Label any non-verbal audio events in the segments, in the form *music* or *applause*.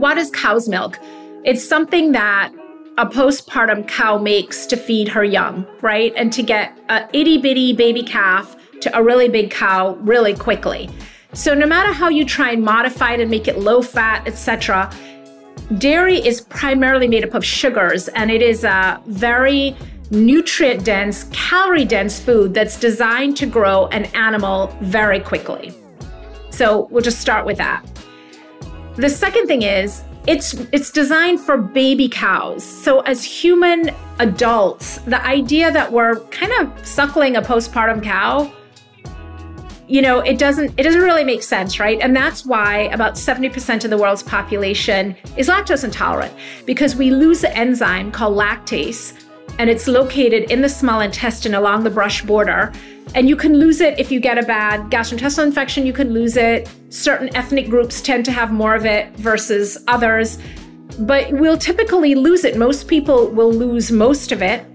what is cow's milk? It's something that a postpartum cow makes to feed her young, right? And to get a itty bitty baby calf to a really big cow really quickly. So no matter how you try and modify it and make it low fat, etc., dairy is primarily made up of sugars and it is a very nutrient dense, calorie dense food that's designed to grow an animal very quickly. So we'll just start with that. The second thing is it's it's designed for baby cows. So as human adults, the idea that we're kind of suckling a postpartum cow you know it doesn't it doesn't really make sense right and that's why about 70% of the world's population is lactose intolerant because we lose the enzyme called lactase and it's located in the small intestine along the brush border and you can lose it if you get a bad gastrointestinal infection. You can lose it. Certain ethnic groups tend to have more of it versus others. But we'll typically lose it. Most people will lose most of it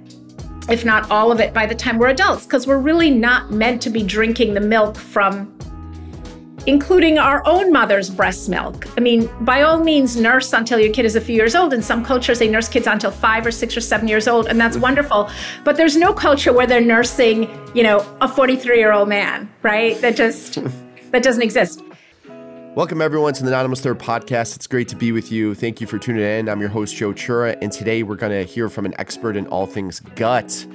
if not all of it, by the time we're adults, because we're really not meant to be drinking the milk from including our own mother's breast milk. I mean, by all means, nurse until your kid is a few years old. In some cultures, they nurse kids until five or six or seven years old, and that's wonderful. But there's no culture where they're nursing, you know, a 43 year old man, right? That just *laughs* that doesn't exist. Welcome, everyone, to the Not Almost There podcast. It's great to be with you. Thank you for tuning in. I'm your host, Joe Chura, and today we're going to hear from an expert in all things gut,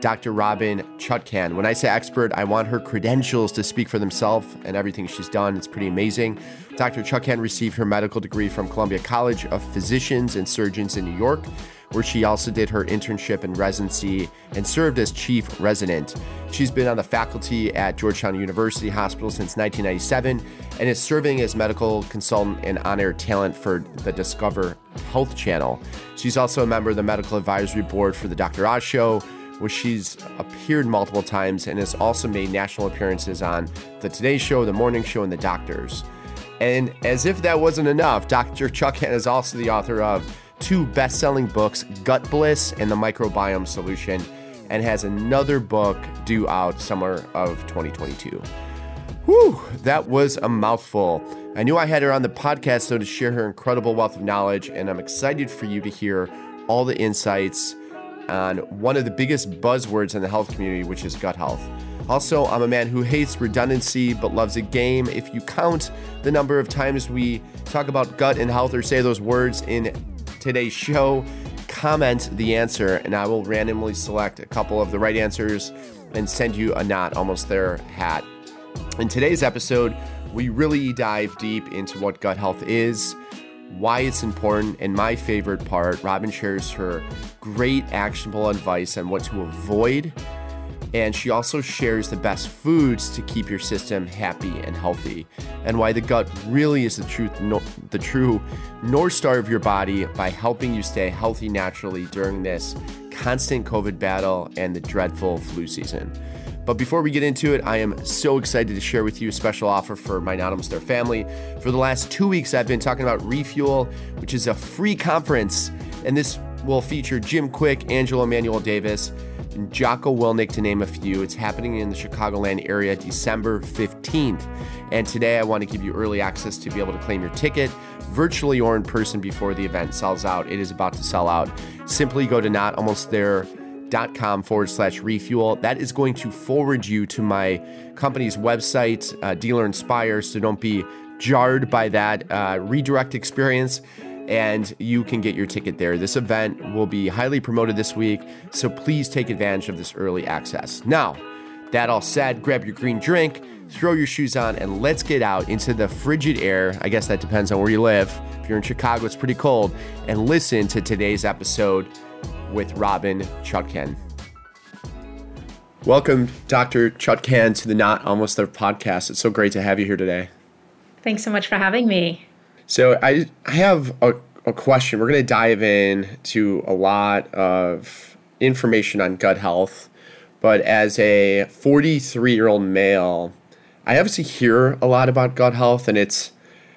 Dr. Robin Chutkan. When I say expert, I want her credentials to speak for themselves and everything she's done. It's pretty amazing. Dr. Chutkan received her medical degree from Columbia College of Physicians and Surgeons in New York where she also did her internship and residency and served as chief resident. She's been on the faculty at Georgetown University Hospital since 1997 and is serving as medical consultant and on air talent for the Discover Health Channel. She's also a member of the medical advisory board for the Dr. Oz Show, where she's appeared multiple times and has also made national appearances on The Today Show, The Morning Show, and The Doctors. And as if that wasn't enough, Dr. Chutkan is also the author of two best selling books, Gut Bliss and The Microbiome Solution, and has another book due out summer of 2022. Whew, that was a mouthful. I knew I had her on the podcast though to share her incredible wealth of knowledge, and I'm excited for you to hear all the insights on one of the biggest buzzwords in the health community, which is gut health. Also, I'm a man who hates redundancy but loves a game. If you count the number of times we talk about gut and health or say those words in today's show, comment the answer, and I will randomly select a couple of the right answers and send you a not almost there hat. In today's episode, we really dive deep into what gut health is, why it's important, and my favorite part, Robin shares her great actionable advice on what to avoid and she also shares the best foods to keep your system happy and healthy, and why the gut really is the truth, no, the true north star of your body by helping you stay healthy naturally during this constant COVID battle and the dreadful flu season. But before we get into it, I am so excited to share with you a special offer for my Not Almost There family. For the last two weeks, I've been talking about Refuel, which is a free conference, and this will feature Jim Kwik, Angela Emanuel Davis, and Jocko Willink, to name a few. It's happening in the Chicagoland area December 15th. And today I want to give you early access to be able to claim your ticket virtually or in person before the event sells out. It is about to sell out. Simply go to notalmostthere.com forward slash refuel. That is going to forward you to my company's website, uh, Dealer Inspire, so don't be jarred by that uh, redirect experience and you can get your ticket there. This event will be highly promoted this week, so please take advantage of this early access. Now, that all said, grab your green drink, throw your shoes on, and let's get out into the frigid air. I guess that depends on where you live. If you're in Chicago, it's pretty cold. And listen to today's episode with Robin Chutkan. Welcome, Dr. Chutkan, to the Not Almost There podcast. It's so great to have you here today. Thanks so much for having me. So I I have a, a question. We're going to dive in to a lot of information on gut health, but as a 43 year old male, I obviously hear a lot about gut health, and it's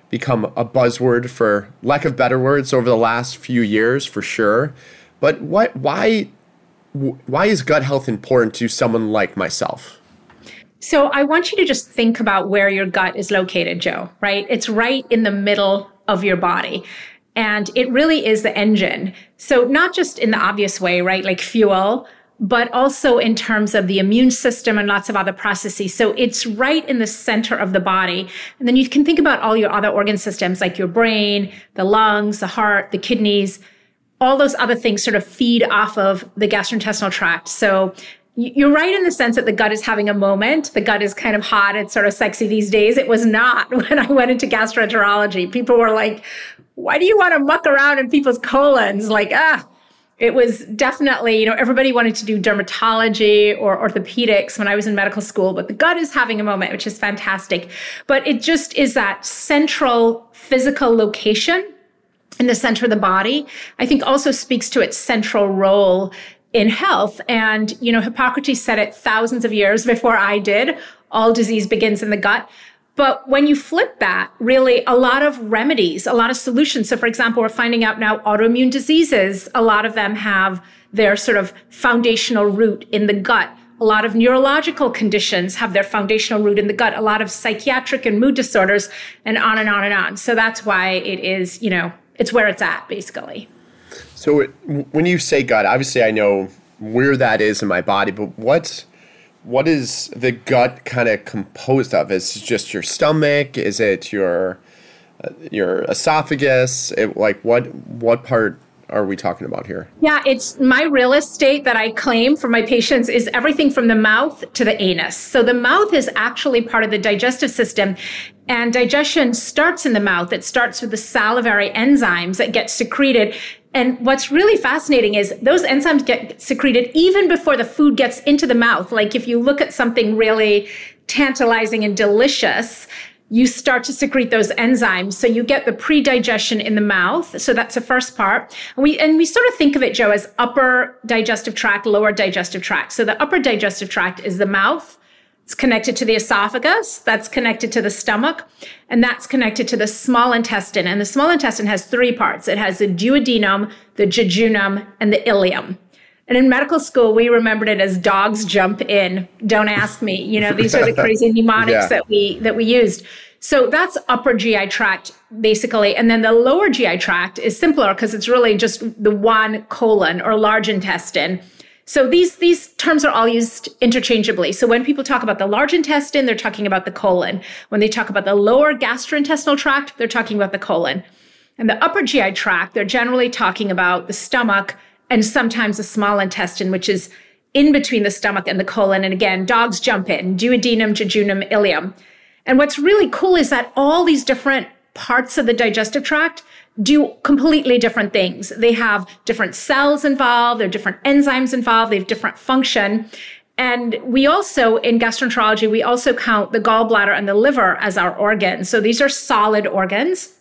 become a buzzword for lack of better words over the last few years for sure. But what why why is gut health important to someone like myself? So I want you to just think about where your gut is located, Joe, right? It's right in the middle of your body. And it really is the engine. So, not just in the obvious way, right? Like fuel, but also in terms of the immune system and lots of other processes. So it's right in the center of the body. And then you can think about all your other organ systems like your brain, the lungs, the heart, the kidneys. All those other things sort of feed off of the gastrointestinal tract. So you're right in the sense that the gut is having a moment. The gut is kind of hot. It's sort of sexy these days. It was not *laughs* when I went into gastroenterology. People were like, why do you want to muck around in people's colons? Like, ah, it was definitely, you know, everybody wanted to do dermatology or orthopedics when I was in medical school, but the gut is having a moment, which is fantastic. But it just is that central physical location in the center of the body, I think also speaks to its central role in health. And, you know, Hippocrates said it thousands of years before I did. All disease begins in the gut. But when you flip that, really a lot of remedies, a lot of solutions. So, for example, we're finding out now autoimmune diseases, a lot of them have their sort of foundational root in the gut. A lot of neurological conditions have their foundational root in the gut, a lot of psychiatric and mood disorders, and on and on and on. So that's why it is, you know, it's where it's at, basically. So it, when you say gut, obviously I know where that is in my body, but what's what is the gut kind of composed of? Is it just your stomach? Is it your uh, your esophagus? It, like what what part are we talking about here? Yeah, it's my real estate that I claim for my patients is everything from the mouth to the anus. So the mouth is actually part of the digestive system. And digestion starts in the mouth. It starts with the salivary enzymes that get secreted. And what's really fascinating is those enzymes get secreted even before the food gets into the mouth. Like if you look at something really tantalizing and delicious, you start to secrete those enzymes. So you get the pre-digestion in the mouth. So that's the first part. And we, and we sort of think of it, Joe, as upper digestive tract, lower digestive tract. So the upper digestive tract is the mouth. It's connected to the esophagus, that's connected to the stomach, and that's connected to the small intestine. And the small intestine has three parts it has the duodenum, the jejunum, and the ileum. And in medical school, we remembered it as dogs jump in. Don't ask me. You know, these are the *laughs* crazy mnemonics yeah. that we that we used. So that's upper GI tract basically. And then the lower GI tract is simpler because it's really just the one colon or large intestine. So these these terms are all used interchangeably. So when people talk about the large intestine, they're talking about the colon. When they talk about the lower gastrointestinal tract, they're talking about the colon. And the upper GI tract, they're generally talking about the stomach and sometimes the small intestine, which is in between the stomach and the colon. And again, dogs jump in, duodenum, jejunum, ileum. And what's really cool is that all these different parts of the digestive tract do completely different things. They have different cells involved, there are different enzymes involved, they have different function. And we also, in gastroenterology, we also count the gallbladder and the liver as our organs. So these are solid organs.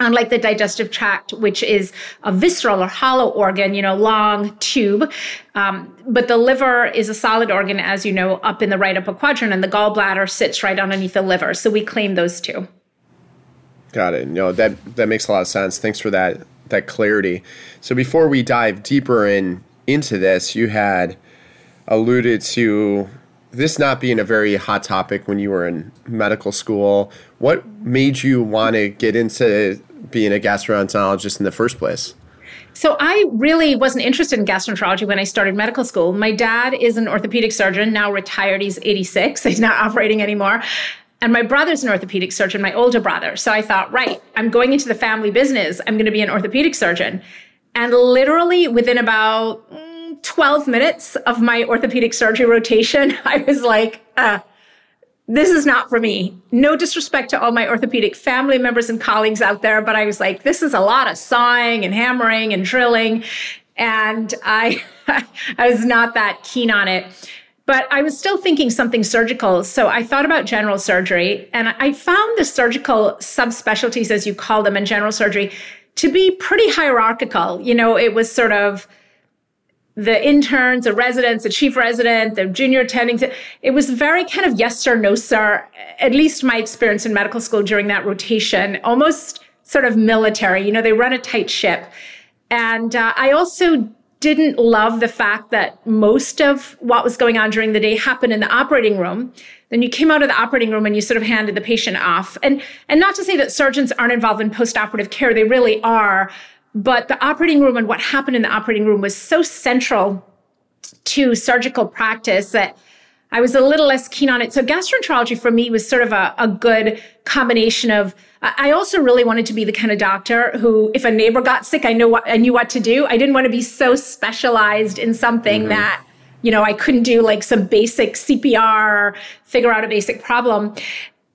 Unlike the digestive tract, which is a visceral or hollow organ, you know, long tube. Um, but the liver is a solid organ, as you know, up in the right upper quadrant, and the gallbladder sits right underneath the liver. So we claim those two. Got it. No, that that makes a lot of sense. Thanks for that that clarity. So before we dive deeper in into this, you had alluded to this not being a very hot topic when you were in medical school. What made you want to get into being a gastroenterologist in the first place? So I really wasn't interested in gastroenterology when I started medical school. My dad is an orthopedic surgeon, now retired. He's 86. *laughs* He's not operating anymore. And my brother's an orthopedic surgeon, my older brother. So I thought, right, I'm going into the family business. I'm going to be an orthopedic surgeon. And literally within about mm, 12 minutes of my orthopedic surgery rotation, *laughs* I was like, uh, this is not for me. No disrespect to all my orthopedic family members and colleagues out there, but I was like, this is a lot of sawing and hammering and drilling. And I, *laughs* I was not that keen on it. But I was still thinking something surgical. So I thought about general surgery and I found the surgical subspecialties, as you call them in general surgery, to be pretty hierarchical. You know, it was sort of the interns, the residents, the chief resident, the junior attending. It was very kind of yes sir, no sir. At least my experience in medical school during that rotation, almost sort of military. You know, they run a tight ship. And uh, I also didn't love the fact that most of what was going on during the day happened in the operating room. then you came out of the operating room and you sort of handed the patient off. And and not to say that surgeons aren't involved in postoperative care, they really are. But the operating room and what happened in the operating room was so central to surgical practice that I was a little less keen on it. So gastroenterology for me was sort of a, a good combination of I also really wanted to be the kind of doctor who, if a neighbor got sick, I know what I knew what to do. I didn't want to be so specialized in something mm-hmm. that, you know, I couldn't do like some basic CPR, figure out a basic problem.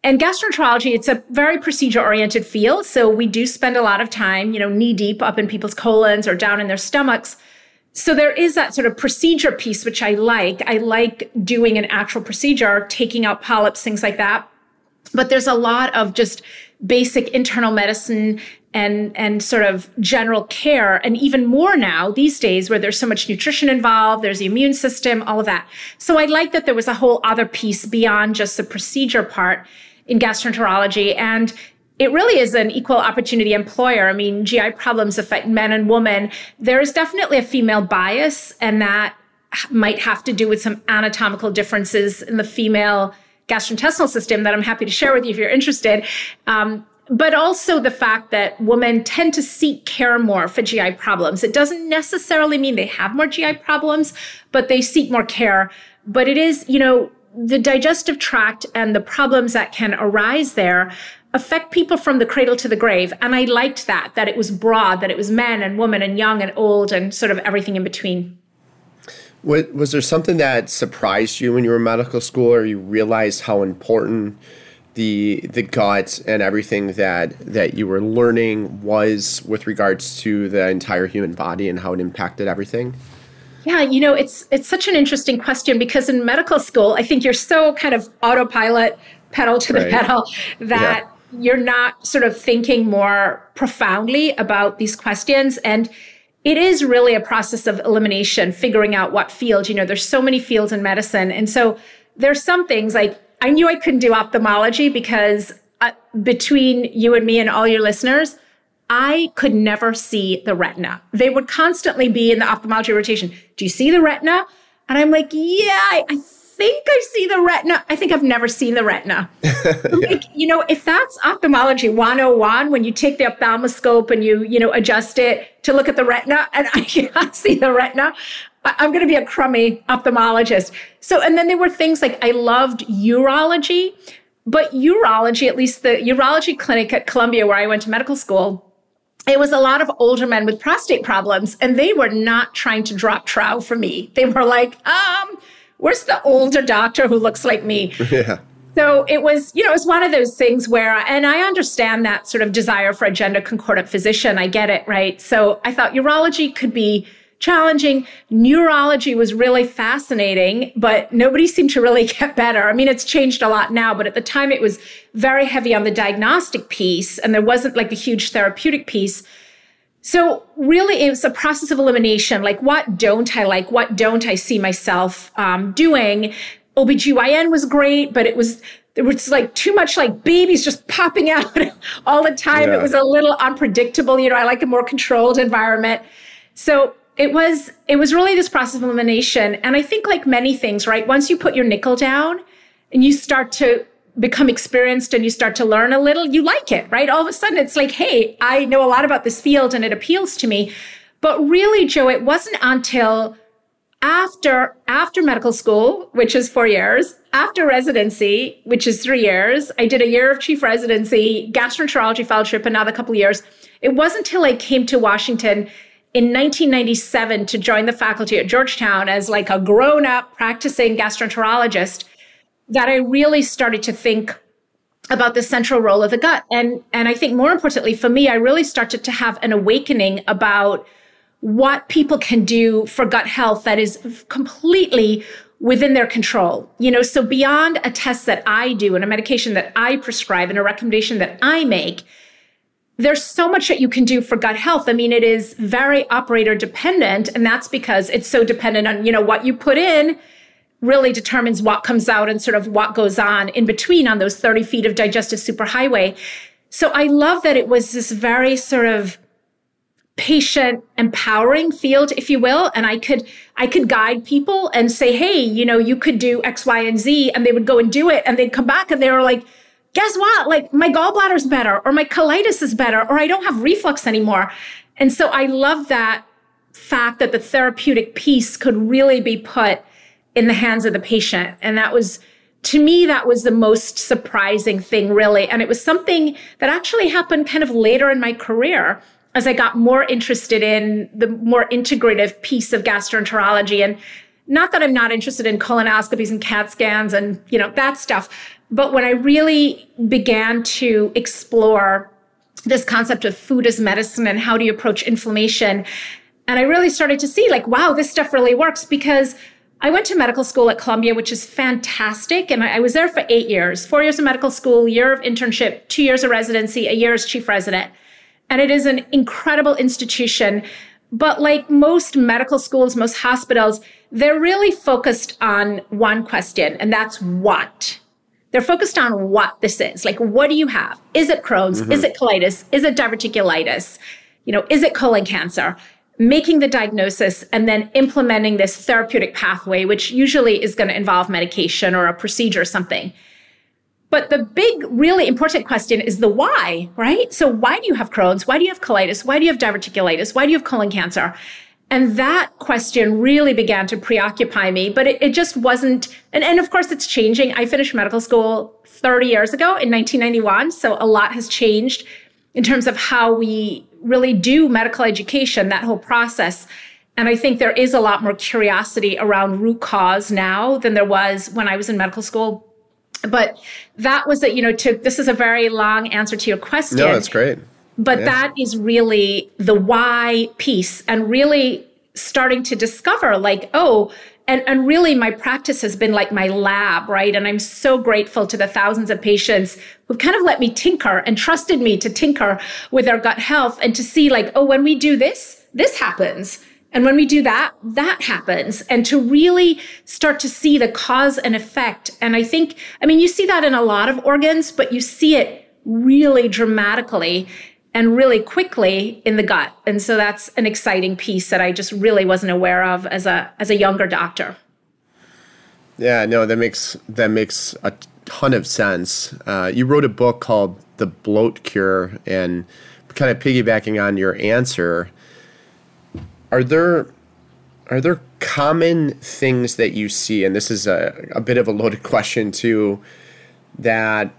And gastroenterology, it's a very procedure oriented field. So we do spend a lot of time, you know, knee deep up in people's colons or down in their stomachs. So there is that sort of procedure piece, which I like. I like doing an actual procedure, taking out polyps, things like that. But there's a lot of just basic internal medicine and and sort of general care and even more now these days where there's so much nutrition involved there's the immune system all of that so i like that there was a whole other piece beyond just the procedure part in gastroenterology and it really is an equal opportunity employer. I mean, GI problems affect men and women. There is definitely a female bias, and that might have to do with some anatomical differences in the female gastrointestinal system that I'm happy to share with you if you're interested. Um, but also the fact that women tend to seek care more for GI problems. It doesn't necessarily mean they have more GI problems, but they seek more care. But it is, you know, the digestive tract and the problems that can arise there affect people from the cradle to the grave. And I liked that, that it was broad, that it was men and women and young and old and sort of everything in between. Was, was there something that surprised you when you were in medical school or you realized how important the the gut and everything that that you were learning was with regards to the entire human body and how it impacted everything? Yeah, you know, it's it's such an interesting question because in medical school, I think you're so kind of autopilot, pedal to the right. pedal that yeah you're not sort of thinking more profoundly about these questions. And it is really a process of elimination, figuring out what field, you know, there's so many fields in medicine. And so there's some things like I knew I couldn't do ophthalmology because uh, between you and me and all your listeners, I could never see the retina. They would constantly be in the ophthalmology rotation. Do you see the retina? And I'm like, yeah, I, I think I see the retina. I think I've never seen the retina. *laughs* yeah. like, you know, if that's ophthalmology 101, when you take the ophthalmoscope and you, you know, adjust it to look at the retina and *laughs* I can't see the retina, I'm going to be a crummy ophthalmologist. So, and then there were things like I loved urology, but urology, at least the urology clinic at Columbia, where I went to medical school, it was a lot of older men with prostate problems, and they were not trying to drop trow for me. They were like, um, where's the older doctor who looks like me? *laughs* Yeah. So it was, you know, it was one of those things where, and I understand that sort of desire for a gender concordant physician. I get it, right? So I thought urology could be challenging. Neurology was really fascinating, but nobody seemed to really *laughs* get better. I mean, it's changed a lot now, but at the time it was very heavy on the diagnostic piece and there wasn't like a huge therapeutic piece. So really, it was a process of elimination. Like, what don't I like? What don't I see myself um, doing? OBGYN was great, but it was there was like too much like babies just popping *laughs* out all the time. Yeah. It was a little unpredictable. You know, I like a more controlled environment. So it was it was really this process of elimination. And I think like many things, right? Once you put your nickel down and you start to become experienced and you start to learn a little, you like it, right? All of a sudden it's like, hey, I know a lot about this field and it appeals to me. But really, Joe, it wasn't until after after medical school, which is four years, after residency, which is three years, I did a year of chief residency, gastroenterology fellowship, another couple years. It wasn't until I came to Washington in 1997 to join the faculty at Georgetown as like a grown-up practicing gastroenterologist that I really started to think about the central role of the gut. And, and I think more importantly for me, I really started to have an awakening about what people can do for gut health that is completely within their control. You know, so beyond a test that I do and a medication that I prescribe and a recommendation that I make, there's so much that you can do for gut health. I mean, it is very operator dependent, and that's because it's so dependent on, you know, what you put in really determines what comes out and sort of what goes on in between on those 30 feet of digestive superhighway. So I love that it was this very sort of patient empowering field if you will and i could i could guide people and say hey you know you could do x y and z and they would go and do it and they'd come back and they were like guess what like my gallbladder's better or my colitis is better or i don't have reflux anymore and so i love that fact that the therapeutic piece could really be put in the hands of the patient and that was to me, that was the most surprising thing, really. And it was something that actually happened kind of later in my career as I got more interested in the more integrative piece of gastroenterology. And not that I'm not interested in colonoscopies and CAT scans and, you know, that stuff. But when I really began to explore this concept of food as medicine and how do you approach inflammation, and I really started to see like, wow, this stuff really works because I went to medical school at Columbia, which is fantastic. And I was there for eight years four years of medical school, year of internship, two years of residency, a year as chief resident. And it is an incredible institution. But like most medical schools, most hospitals, they're really focused on one question, and that's what. They're focused on what this is. Like, what do you have? Is it Crohn's? Mm-hmm. Is it colitis? Is it diverticulitis? You know, is it colon cancer? making the diagnosis and then implementing this therapeutic pathway, which usually is going to involve medication or a procedure or something. But the big, really important question is the why, right? So, why do you have Crohn's? Why do you have colitis? Why do you have diverticulitis? Why do you have colon cancer? And that question really began to preoccupy me, but it, it just wasn't. And, and of course, it's changing. I finished medical school 30 years ago in 1991. So, a lot has changed in terms of how we really do medical education, that whole process. And I think there is a lot more curiosity around root cause now than there was when I was in medical school. But that was a, you know, to this is a very long answer to your question. No, that's great. But yeah. that is really the why piece and really starting to discover like, oh, and, and really my practice has been like my lab right? And i'm so grateful to the thousands of patients who've kind of let me tinker and trusted me to tinker with their gut health and to see like oh when we do this this happens. And when we do that that happens. And to really start to see the cause and effect. And i think i mean you see that in a lot of organs but you see it really dramatically and really quickly in the gut. And so that's an exciting piece that I just really wasn't aware of as a as a younger doctor. Yeah, no, that makes that makes a ton of sense. Uh, you wrote a book called The Bloat Cure, and kind of piggybacking on your answer, are there are there common things that you see, and this is a, a bit of a loaded *laughs* question too, that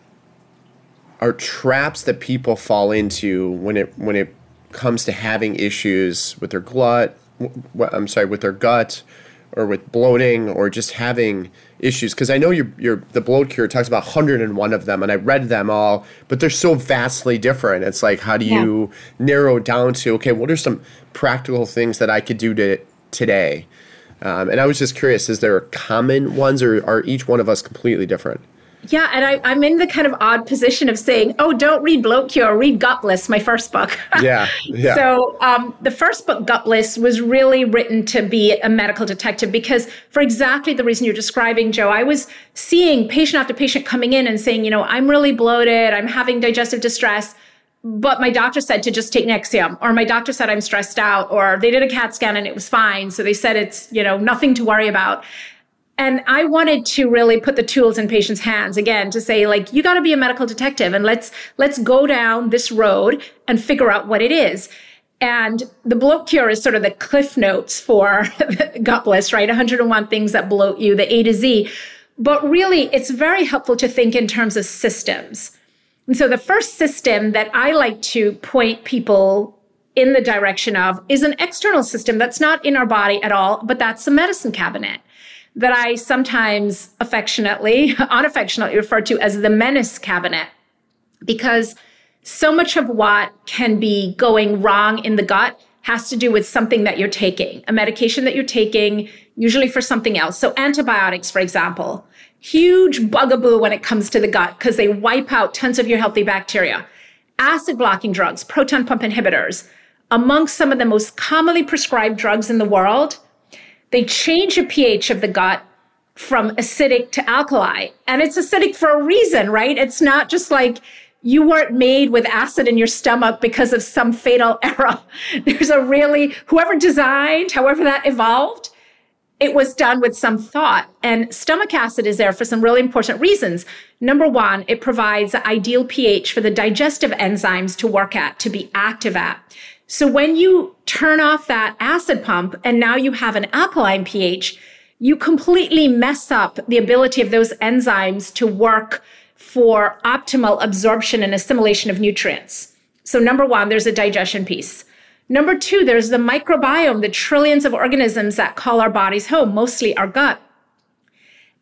are traps that people fall into when it when it comes to having issues with their gut. I'm sorry, with their gut, or with bloating, or just having issues. Because I know your your the bloat cure talks about 101 of them, and I read them all, but they're so vastly different. It's like how do you narrow down to okay, what are some practical things that I could do to today? Um, and I was just curious: is there common ones, or are each one of us completely different? Yeah, and I, am in the kind of odd position of saying, "Oh, don't read Bloat Cure, read Gut Bliss, my first book." *laughs* yeah, yeah. So um, the first book, Gut Bliss, was really written to be a medical detective because, for exactly the reason you're describing, Joe, I was seeing patient after patient coming in and saying, "You know, I'm really bloated, I'm having digestive distress." But my doctor said to just take Nexium, or my doctor said I'm stressed out, or they did a CAT scan and it was fine. So they said it's, you know, nothing to worry about. And I wanted to really put the tools in patients' hands again to say, like, you got to be a medical detective and let's, let's go down this road and figure out what it is. And the bloat cure is sort of the cliff notes for *laughs* Gut Bliss, right? 101 things that bloat you, the A to Z. But really, it's very helpful to think in terms of systems. And so the first system that I like to point people in the direction of is an external system that's not in our body at all, but that's the medicine cabinet that I sometimes affectionately, *laughs* unaffectionately refer to as the menace cabinet, because so much of what can be going wrong in the gut has to do with something that you're taking, a medication that you're taking, usually for something else. So, antibiotics, for example, huge bugaboo when it comes to the gut because they wipe out tons of your healthy bacteria. Acid blocking drugs, proton pump inhibitors, amongst some of the most commonly prescribed drugs in the world they change the pH of the gut from acidic to alkali. And it's acidic for a reason, right? It's not just like you weren't made with acid in your stomach because of some fatal *laughs* error. There's a really, whoever designed, however that evolved, it was done with some thought. And stomach acid is there for some really important reasons. Number one, it provides the ideal pH for the digestive enzymes to work at, to be active at. So when you turn off that acid pump and now you have an alkaline pH, you completely mess up the ability of those enzymes to work for optimal absorption and assimilation of nutrients. So, number one, there's a digestion piece. Number two, there's the microbiome, the trillions of organisms that call our bodies home, mostly our gut.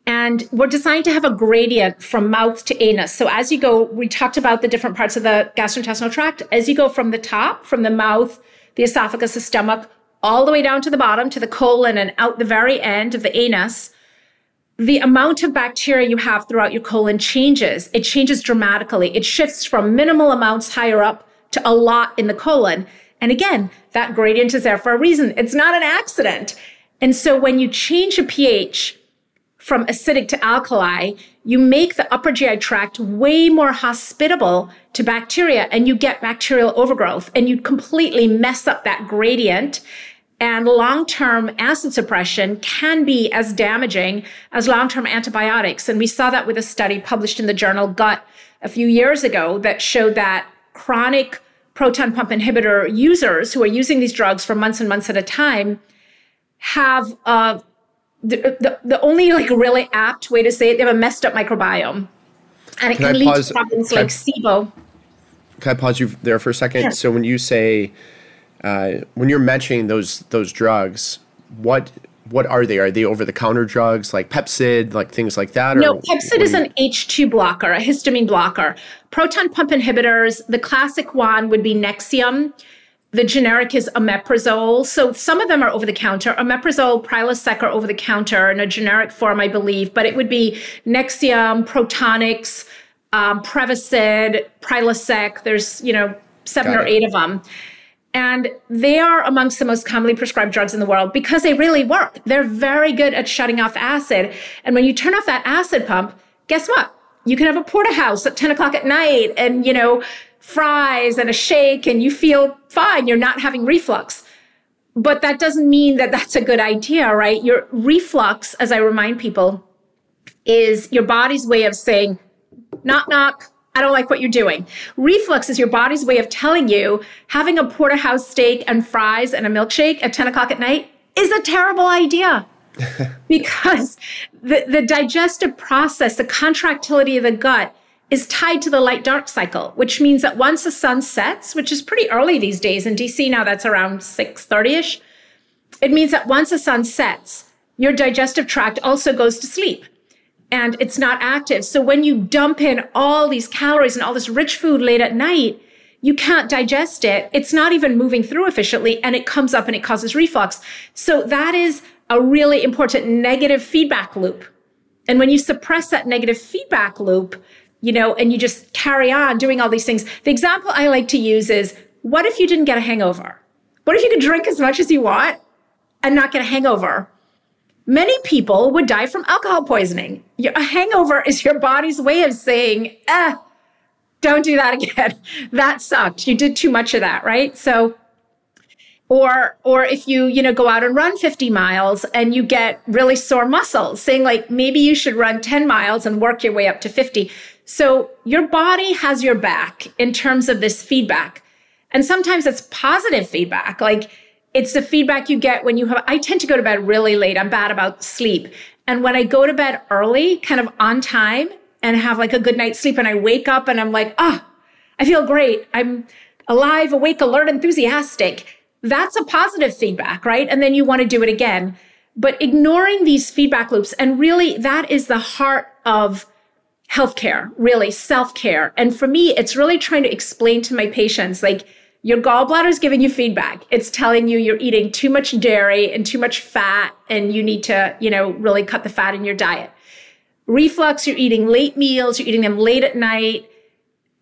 And we're designed to have a gradient from mouth to anus. So as you go, we talked about the different parts of the gastrointestinal tract. As you go from the top, from the mouth, the esophagus, the stomach, all the way down to the bottom, to the colon, and out the very end of the anus, the amount of bacteria you have throughout your colon changes. It changes dramatically. It shifts from minimal amounts higher up to a lot in the colon. And again, that gradient is there for a reason. It's not an accident. And so when you change a pH from acidic to alkali, you make the upper GI tract way more hospitable to bacteria and you get bacterial overgrowth and you completely mess up that gradient. And long term acid suppression can be as damaging as long term antibiotics. And we saw that with a study published in the journal Gut a few years ago that showed that chronic proton pump inhibitor users who are using these drugs for months and months at a time have uh, the, the, the only like really apt way to say it, they have a messed up microbiome. And it can, can lead pause, to problems like I, SIBO. Can I pause you there for a second? Sure. So when you say uh, when you're mentioning those those drugs, what what are they? Are they over the counter drugs like Pepcid, like things like that? No, Pepcid is an H2 blocker, a histamine blocker. Proton pump inhibitors, the classic one would be Nexium. The generic is omeprazole. So some of them are over the counter. Omeprazole, Prilosec are over the counter in a generic form, I believe, but it would be Nexium, Protonix, um, Prevacid, Prilosec. There's, you know, seven Got or it. eight of them. And they are amongst the most commonly prescribed drugs in the world because they really work. They're very good at shutting off acid. And when you turn off that acid pump, guess what? You can have a porterhouse at 10 o'clock at night and, you know, fries and a shake and you feel fine. You're not having reflux. But that doesn't mean that that's a good idea, right? Your reflux, as I remind people, is your body's way of saying, knock, knock, I don't like what you're doing. Reflux is your body's way of telling you having a porterhouse steak and fries and a milkshake at 10 o'clock at night is a terrible idea. *laughs* because the, the digestive process, the contractility of the gut, is tied to the light dark cycle, which means that once the sun sets, which is pretty early these days in DC now, that's around 6:30ish. It means that once the sun sets, your digestive tract also goes to sleep and it's not active. So when you dump in all these calories and all this rich food late at night, you can't digest it. It's not even moving through efficiently and it comes up and it causes reflux. So that is a really important negative feedback loop. And when you suppress that negative feedback loop, you know, and you just carry on doing all these things, the example I like to use is what if you didn't get a hangover? What if you could drink as much as you want and not get a hangover? Many people would die from alcohol poisoning. A hangover is your body's way of saying, eh, don't do that *laughs* again. that sucked. You did too much of that, right? So, or or if you you know go out and run 50 miles and you get really sore muscles saying like maybe you should run 10 miles and work your way up to 50 so your body has your back in terms of this feedback and sometimes it's positive feedback like it's the feedback you get when you have, I tend to go to bed really late. I'm bad about sleep. And when I go to bed early, kind of on time and have like a good night's sleep and I wake up and I'm like, ah, oh, I feel great. I'm alive, awake, alert, enthusiastic. That's a positive feedback, right? And then you want to do it again. But ignoring these feedback loops, and really that is the heart of healthcare, really self care. And for me, it's really trying to explain to my patients, like, your gallbladder is giving you feedback. It's telling you you're eating too much dairy and too much fat and you need to, you know, really cut the fat in your diet. Reflux, you're eating late meals, you're eating them late at night,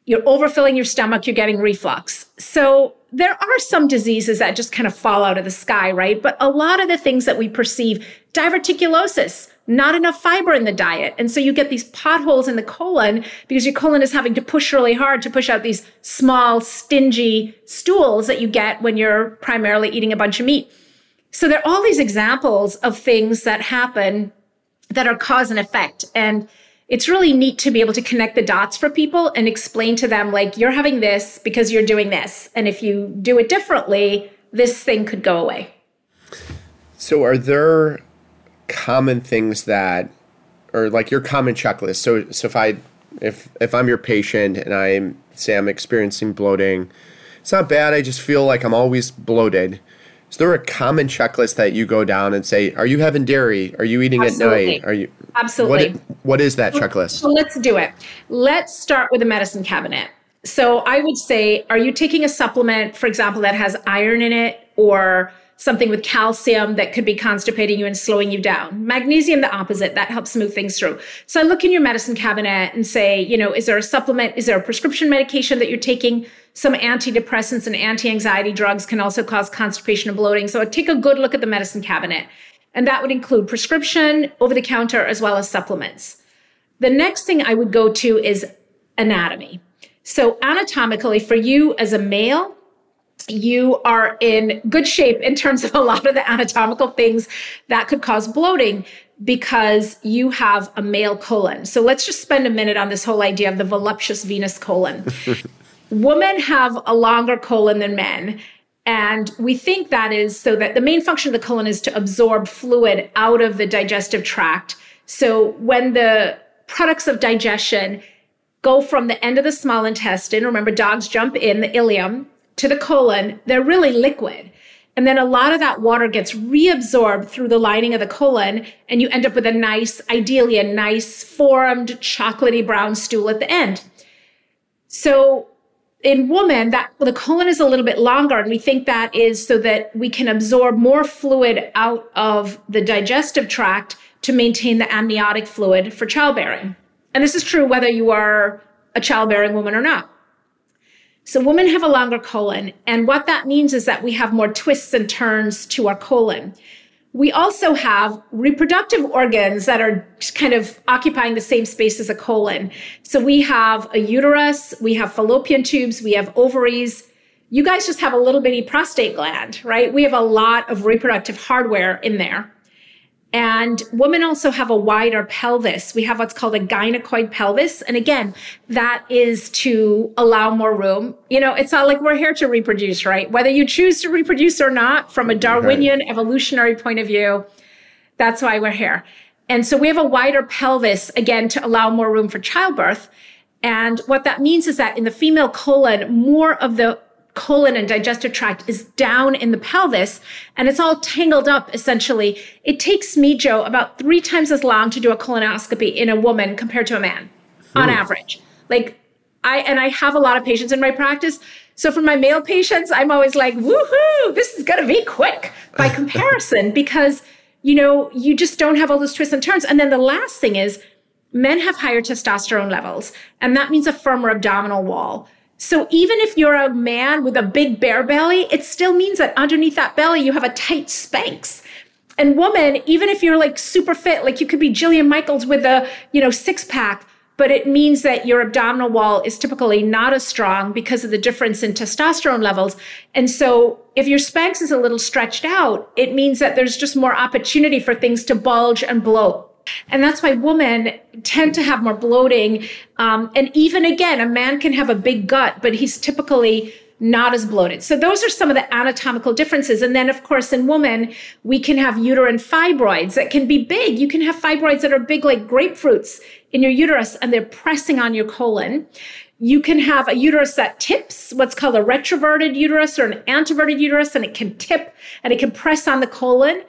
you're overfilling your stomach, you're getting reflux. So there are some diseases that just kind of fall out of the sky, right? But a lot of the things that we perceive, diverticulosis, not enough fiber in the diet. And so you get these potholes in the colon because your colon is having to push really hard to push out these small, stingy stools that you get when you're primarily eating a bunch of meat. So there are all these examples of things that happen that are cause and effect. And it's really neat to be able to connect the dots for people and explain to them, like, you're having this because you're doing this. And if you do it differently, this thing could go away. So, are there common things that, or like your common checklist? So, so if I, if if I'm your patient and I say I'm experiencing bloating, it's not bad. I just feel like I'm always bloated. Is there a common checklist that you go down and say, "Are you having dairy? Are you eating Absolutely. at night? Are you Absolutely. What, what is that checklist? So let's do it. Let's start with the medicine cabinet. So I would say, are you taking a supplement, for example, that has iron in it or something with calcium that could be constipating you and slowing you down. Magnesium, the opposite, that helps move things through. So I look in your medicine cabinet and say, you know, is there a supplement? Is there a prescription medication that you're taking? Some antidepressants and anti anxiety drugs can also cause constipation and bloating. So I take a good look at the medicine cabinet. And that would include prescription, over the counter, as well as supplements. The next thing I would go to is anatomy. So, anatomically, for you as a male, you are in good shape in terms of a lot of the anatomical things that could cause bloating because you have a male colon. So let's just spend a minute on this whole idea of the voluptuous Venus colon. *laughs* Women have a longer colon than men. And we think that is so that the main function of the colon is to absorb fluid out of the digestive tract. So when the products of digestion go from the end of the small intestine, remember dogs jump in the ileum to the colon, they're really liquid. And then a lot of that water gets reabsorbed through the lining of the colon, and you end up with a nice, ideally, a nice formed chocolatey brown stool at the end. So in women, that the colon is a little bit longer, and we think that is so that we can absorb more fluid out of the digestive tract to maintain the amniotic fluid for childbearing. And this is true whether you are a childbearing woman or not. So women have a longer colon. And what that means is that we have more twists and turns to our colon. We also have reproductive organs that are kind of occupying the same space as a colon. So we have a uterus, we have fallopian tubes, we have ovaries. You guys just have a little bitty prostate gland, right? We have a lot of reproductive hardware in there. And women also have a wider pelvis. We have what's called a gynecoid pelvis. And again, that is to allow more room. You know, it's not like we're here to reproduce, right? Whether you choose to reproduce or not, from a Darwinian right. evolutionary point of view, that's why we're here. And so we have a wider pelvis, again, to allow more room for childbirth. And what that means is that in the female colon, more of the colon and digestive tract is down in the pelvis and it's all tangled up essentially. It takes me, Joe, about three times as long to do a colonoscopy in a woman compared to a man on hmm. average. Like I, and I have a lot of patients in my practice. So for my male patients, I'm always like, woohoo, this is going to be quick by *laughs* comparison because, you know, you just don't have all those twists and turns. And then the last thing is men have higher testosterone levels, and that means a firmer abdominal wall. So even if you're a man with a big bear belly, it still means that underneath that belly, you have a tight Spanx. And woman, even if you're like super fit, like you could be Jillian Michaels with a, you know, six pack, but it means that your abdominal wall is typically not as strong because of the difference in testosterone levels. And so if your Spanx is a little stretched out, it means that there's just more opportunity for things to bulge and bloat. And that's why women tend to have more bloating. Um, and even again, a man can have a big gut, but he's typically not as bloated. So those are some of the anatomical differences. And then, of course, in women, we can have uterine fibroids that can be big. You can have fibroids that are big like grapefruits in your uterus and they're pressing on your colon. You can have a uterus that tips, what's called a retroverted uterus or an anteverted uterus, and it can tip and it can press on the colon.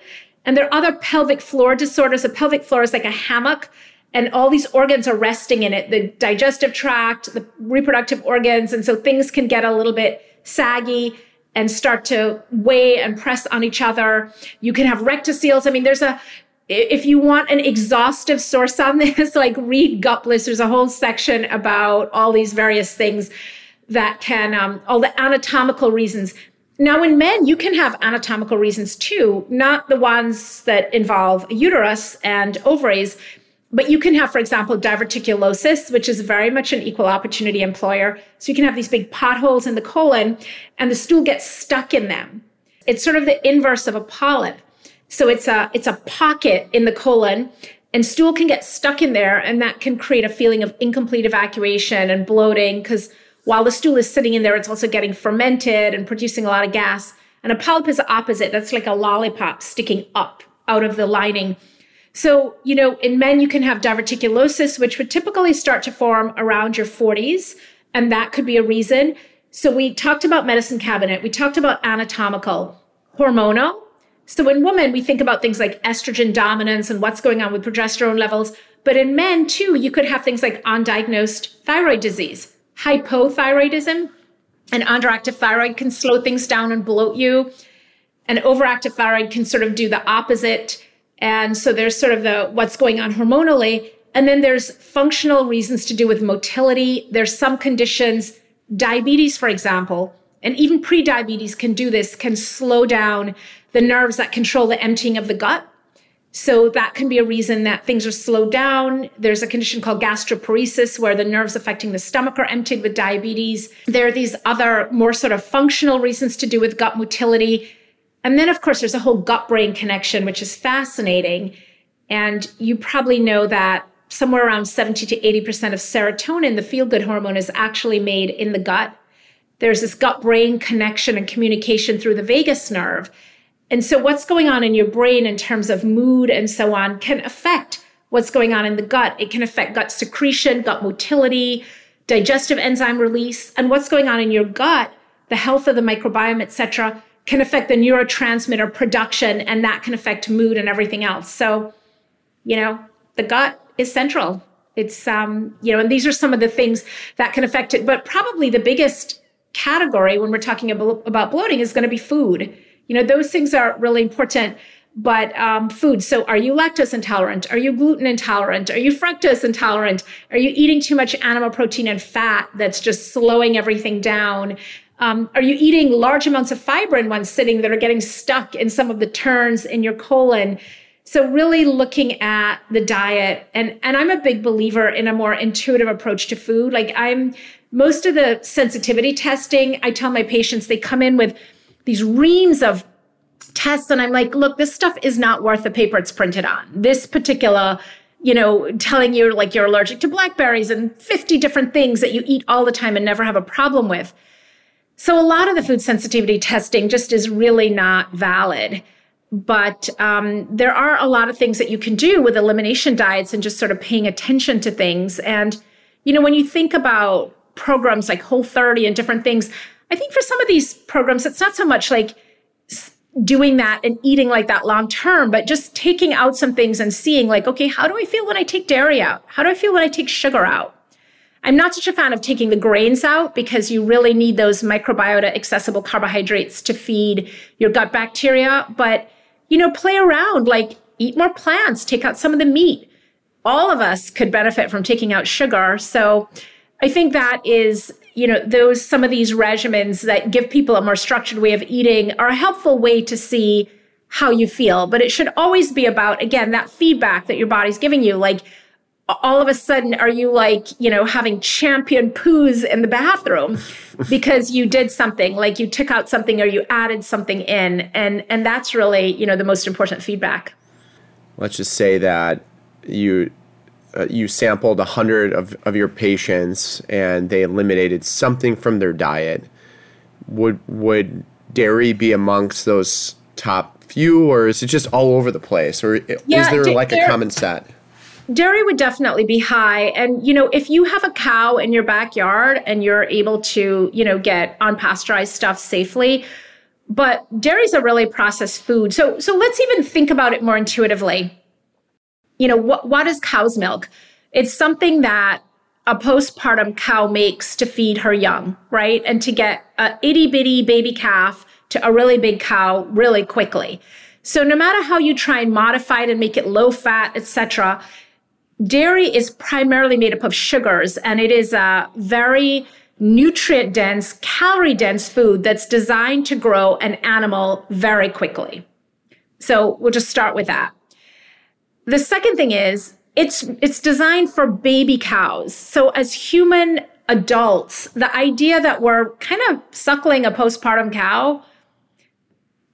And there are other pelvic floor disorders. A pelvic floor is like a hammock, and all these organs are resting in it the digestive tract, the reproductive organs. And so things can get a little bit saggy and start to weigh and press on each other. You can have rectoceles. I mean, there's a, if you want an exhaustive source on *laughs* this, like read Gut Bliss. There's a whole section about all these various things that can, um, all the anatomical reasons Now, in men, you can have anatomical reasons too, not the ones that involve uterus and ovaries, but you can have, for example, diverticulosis, which is very much an equal opportunity employer. So you can have these big potholes in the colon and the stool gets stuck in them. It's sort of the inverse of a polyp. So it's a it's a pocket in the colon and stool can get stuck in there and that can create a feeling of incomplete evacuation and bloating because while the stool is sitting in there, it's also getting fermented and producing a lot of gas. And a polyp is the opposite. That's like a lollipop sticking up out of the lining. So, you know, in men, you can have diverticulosis, which would typically start to form around your 40s. And that could be a reason. So, we talked about medicine cabinet, we talked about anatomical, hormonal. So, in women, we think about things like estrogen dominance and what's going on with progesterone levels. But in men, too, you could have things like undiagnosed thyroid disease hypothyroidism. An underactive thyroid can slow things down and bloat you. An overactive thyroid can sort of do the opposite. And so there's sort of the what's going on hormonally. And then there's functional reasons to do with motility. There's some conditions, diabetes, for example, and even pre-diabetes can do this, can slow down the nerves that control the emptying of the gut. So that can be a reason that things are slowed down. There's a condition called gastroparesis where the nerves affecting the stomach are emptied with diabetes. There are these other more sort of functional reasons to do with gut motility. And then, of course, there's a whole gut brain connection, which is fascinating. And you probably know that somewhere around 70 to 80% of serotonin, the feel good hormone, is actually made in the gut. There's this gut brain connection and communication through the vagus nerve. And so, what's going on in your brain in terms of mood and so on can affect what's going on in the gut. It can affect gut secretion, gut motility, digestive enzyme release, and what's going on in your gut, the health of the microbiome, et cetera, can affect the neurotransmitter production, and that can affect mood and everything else. So, you know, the gut is central. It's, um, you know, and these are some of the things that can affect it. But probably the biggest category when we're talking about, about bloating is going to be food you know, those things are really important. But um, food. So, are you lactose intolerant? Are you gluten intolerant? Are you fructose intolerant? Are you eating too much animal protein and fat that's just slowing everything down? Um, are you eating large amounts of fiber in one sitting that are getting stuck in some of the turns in your colon? So really looking at the diet and and I'm a big believer in a more intuitive approach to food. Like I'm most of the sensitivity testing, I tell my patients they come in with these reams of tests and i'm like look this stuff is not worth the paper it's printed on. This particular you know telling you like you're allergic to blackberries and 50 different things that you eat all the time and never have a problem with. So a lot of the food sensitivity testing just is really not valid. But um, there are a lot of things that you can do with elimination diets and just sort of paying attention to things. And you know when you think about programs like whole 30 and different things I think for some of these programs, it's not so much like doing that and eating like that long term, but just taking out some things and seeing, like, okay, how do I feel when I take dairy out? How do I feel when I take sugar out? I'm not such a fan of taking the grains out because you really need those microbiota accessible carbohydrates to feed your gut bacteria. But, you know, play around, like eat more plants, take out some of the meat. All of us could benefit from taking out sugar. So I think that is you know those some of these regimens that give people a more structured way of eating are a helpful way to see how you feel. But it should always be about again that feedback that your body's giving you. Like all of a sudden are you like you know having champion poos in the bathroom *laughs* because you did something like you took out something or you added something in? And and that's really you know the most important feedback. Let's just say that you uh, you sampled 100 of, of your patients and they eliminated something from their diet, would would dairy be amongst those top few, or is it just all over the place, or yeah, is there like a common set? Dairy would definitely be high. And, you know, if you have a cow in your backyard and you're able to, you know, get unpasteurized stuff safely, but dairy is a really processed food. So, so let's even think about it more intuitively you know, what, what is cow's milk? It's something that a postpartum cow makes to feed her young, right? And to get a itty bitty baby calf to a really big cow really quickly. So no matter how you try and modify it and make it low fat, etc., dairy is primarily made up of sugars and it is a very nutrient dense, calorie dense food that's designed to grow an animal very quickly. So we'll just start with that. The second thing is it's it's designed for baby cows. So as human adults, the idea that we're kind of suckling a postpartum cow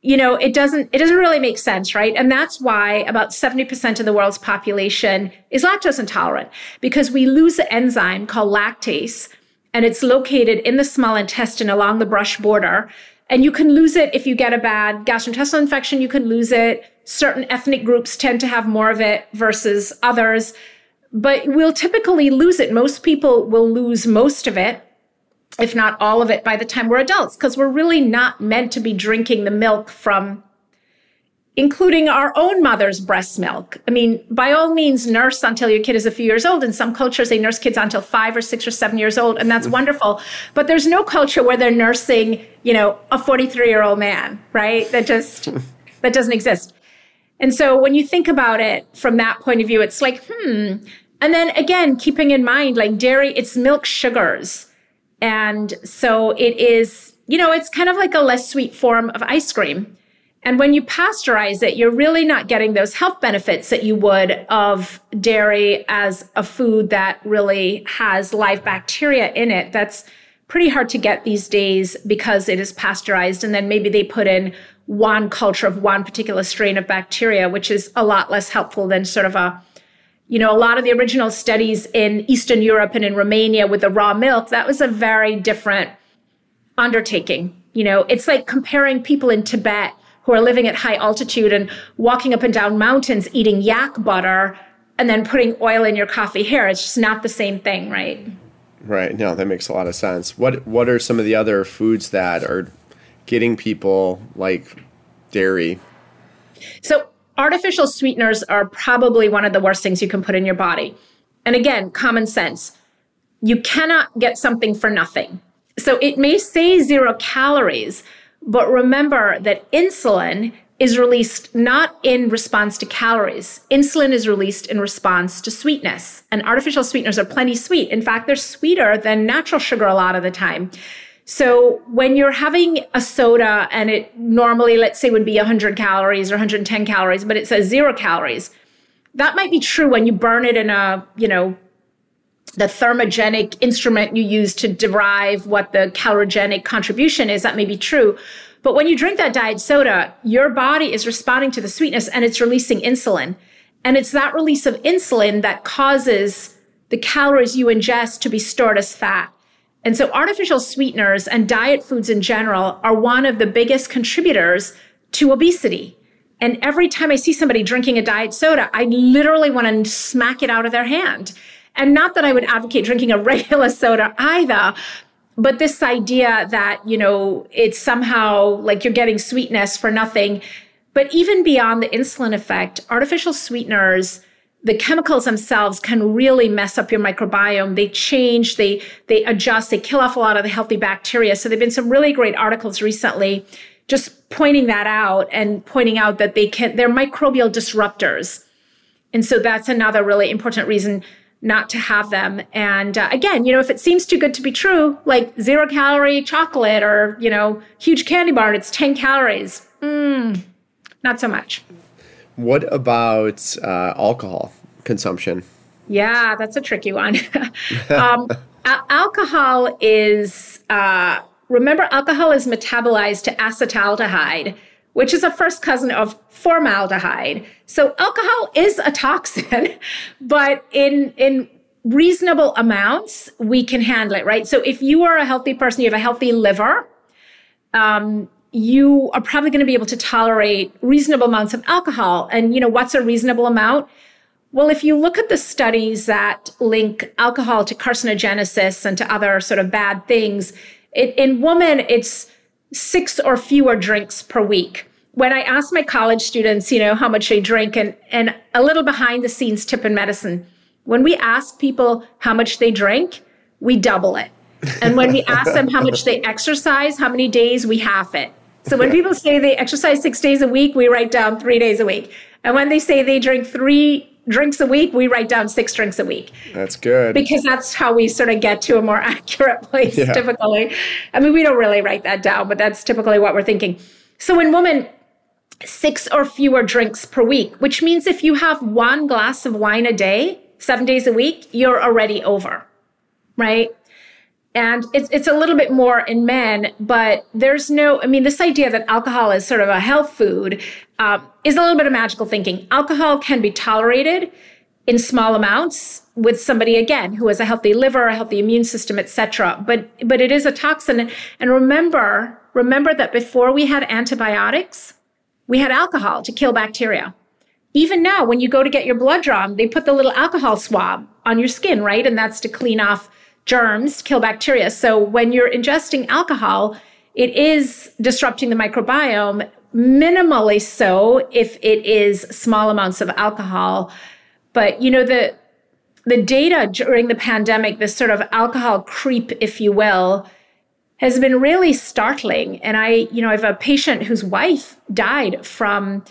you know it doesn't it doesn't really make sense right and that's why about 70% of the world's population is lactose intolerant because we lose an enzyme called lactase and it's located in the small intestine along the brush border and you can lose it if you get a bad gastrointestinal infection. You can lose it. Certain ethnic groups tend to have more of it versus others. But we'll typically lose it. Most people will lose most of it if not all of it, by the time we're adults, because we're really not meant to be drinking the milk from, including our own mother's breast milk. I mean, by all means, nurse until your kid is a few years old. In some cultures, they nurse kids until five or six or seven years old, and that's mm-hmm. wonderful. But there's no culture where they're nursing, you know, a 43 year old man, right? That just, *laughs* that doesn't exist. And so when you think about it from that point of view, it's like, hmm. And then again, keeping in mind, like dairy, it's milk sugars and so it is, you know, it's kind of like a less sweet form of ice cream. And when you pasteurize it, you're really not getting those health benefits that you would of dairy as a food that really has live bacteria in it. That's pretty hard to get these days because it is pasteurized. And then maybe they put in one culture of one particular strain of bacteria, which is a lot less helpful than sort of a you know, a lot of the original studies in Eastern Europe and in Romania with the raw milk, that was a very different undertaking. You know, it's like comparing people in Tibet who are living at high altitude and walking up and down mountains eating yak butter and then putting oil in your coffee hair. It's just not the same thing, right? Right. No, that makes a lot of sense. What what are some of the other foods that are getting people like dairy? So artificial sweeteners are probably one of the worst things you can put in your body. And again, common sense. You cannot get something for nothing. So it may say zero calories, but remember that insulin is released not in response to calories. Insulin is released in response to sweetness. And artificial sweeteners are plenty sweet. In fact, they're sweeter than natural sugar a lot of the time. So when you're having a soda and it normally, let's say, would be 100 calories or 110 calories, but it says zero calories, that might be true when you burn it in a, you know, the thermogenic instrument you use to derive what the calorigenic contribution is. That may be true. But when you drink that diet soda, your body is responding to the sweetness and it's releasing insulin. And it's that release of insulin that causes the calories you ingest to be stored as fat. And so artificial sweeteners and diet foods in general are one of the biggest contributors to obesity. And every time I see somebody drinking a diet soda, I literally want to smack it out of their hand. And not that I would advocate drinking a *laughs* regular soda either, but this idea that, you know, it's somehow like you're getting sweetness for nothing. But even beyond the insulin effect, artificial sweeteners the chemicals themselves can really mess up your microbiome. They change, they they adjust, they kill off a lot of the healthy bacteria. So there've been some really great articles recently just pointing that out and pointing out that they can they're microbial disruptors. And so that's another really important reason not to have them. And uh, again, you know, if it seems too good to be true, like zero calorie chocolate or, you know, huge candy bar and it's 10 calories. Mm, not so much. What about uh, alcohol consumption? Yeah, that's a tricky one. *laughs* um, a- alcohol is, uh, remember, alcohol is metabolized to acetaldehyde, which is a first cousin of formaldehyde. So alcohol is a toxin, *laughs* but in, in reasonable amounts, we can handle it, right? So if you are a healthy person, you have a healthy liver, um, you are probably going to be able to tolerate reasonable amounts of alcohol. And, you know, what's a reasonable amount? Well, if you look at the studies that link alcohol to carcinogenesis and to other sort of bad things, it, in women, it's six or fewer drinks per week. When I ask my college students, you know, how much they drink, and, and a little behind the scenes tip in medicine, when we ask people how much they drink, we double it. And when we ask them how much they exercise, how many days, we half it. So when people say they exercise six days a week, we write down three days a week. And when they say they drink three drinks a week, we write down six drinks a week. That's good. Because that's how we sort of get to a more *laughs* accurate place yeah. typically. I mean, we don't really write that down, but that's typically what we're thinking. So in women, six or fewer drinks per week, which means if you have one glass of wine a day, seven days a week, you're already over, right? And it's, it's a little bit more in men, but there's no, I mean, this idea that alcohol is sort of a health food um, is a little bit of magical thinking. Alcohol can be tolerated in small amounts with somebody again who has a healthy liver, a healthy immune system, etc. But but it is a toxin. And remember, remember that before we had antibiotics, we had alcohol to kill bacteria. Even now, when you go to get your blood drawn, they put the little alcohol swab on your skin, right? And that's to clean off germs, kill bacteria. So when you're ingesting alcohol, it is disrupting the microbiome, minimally so if it is small amounts of alcohol. But you know, the the data during the pandemic, this sort of alcohol creep, if you will, has been really startling. And I, you know, I have a patient whose wife died from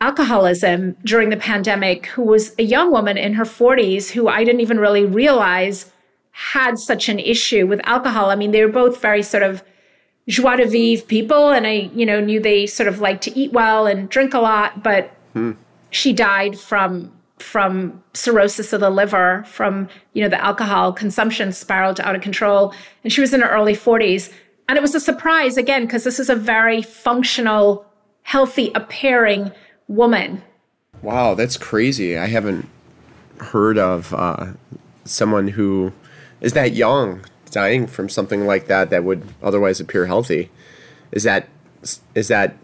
alcoholism during the pandemic, who was a young woman in her 40s who I didn't even really realize had such an issue with alcohol. I mean, they were both very sort of joie de vivre people, and I, you know, knew they sort of liked to eat well and drink a lot, but hmm. she died from from cirrhosis of the liver from you know the alcohol consumption spiraled out of control and she was in her early 40s and it was a surprise again because this is a very functional healthy appearing woman wow that's crazy i haven't heard of uh, someone who is that young dying from something like that that would otherwise appear healthy. Is that is that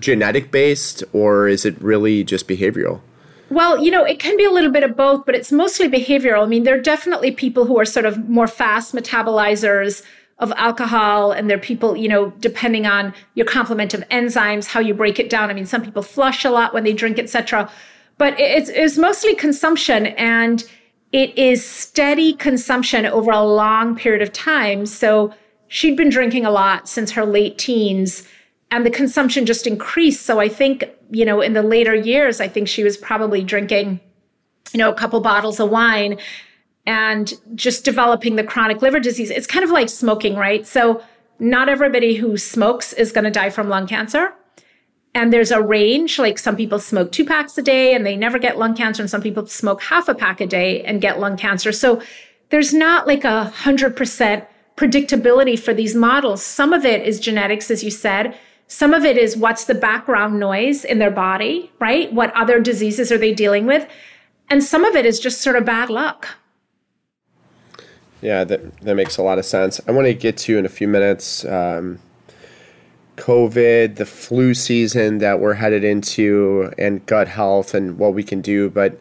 genetic based or is it really just behavioral? Well, you know, it can be a little bit of both, but it's mostly behavioral. I mean, there are definitely people who are sort of more fast metabolizers of alcohol, and there are people, you know, depending on your complement of enzymes, how you break it down. I mean, some people flush a lot when they drink, etc. But it's, it's mostly consumption, and it is steady consumption over a long period of time. So she'd been drinking a lot since her late teens and the consumption just increased. So I think, you know, in the later years, I think she was probably drinking, you know, a couple bottles of wine and just developing the chronic liver disease. It's kind of like smoking, right? So not everybody who smokes is going to die from lung cancer. And there's a range, like some people smoke two packs a day and they never get lung cancer, and some people smoke half a pack a day and get lung cancer. So there's not like a hundred percent predictability for these models. Some of it is genetics, as you said. Some of it is what's the background noise in their body, right? What other diseases are they dealing with? And some of it is just sort of bad luck. Yeah, that, that makes a lot of sense. I want to get to in a few minutes um, COVID, the flu season that we're headed into, and gut health and what we can do. But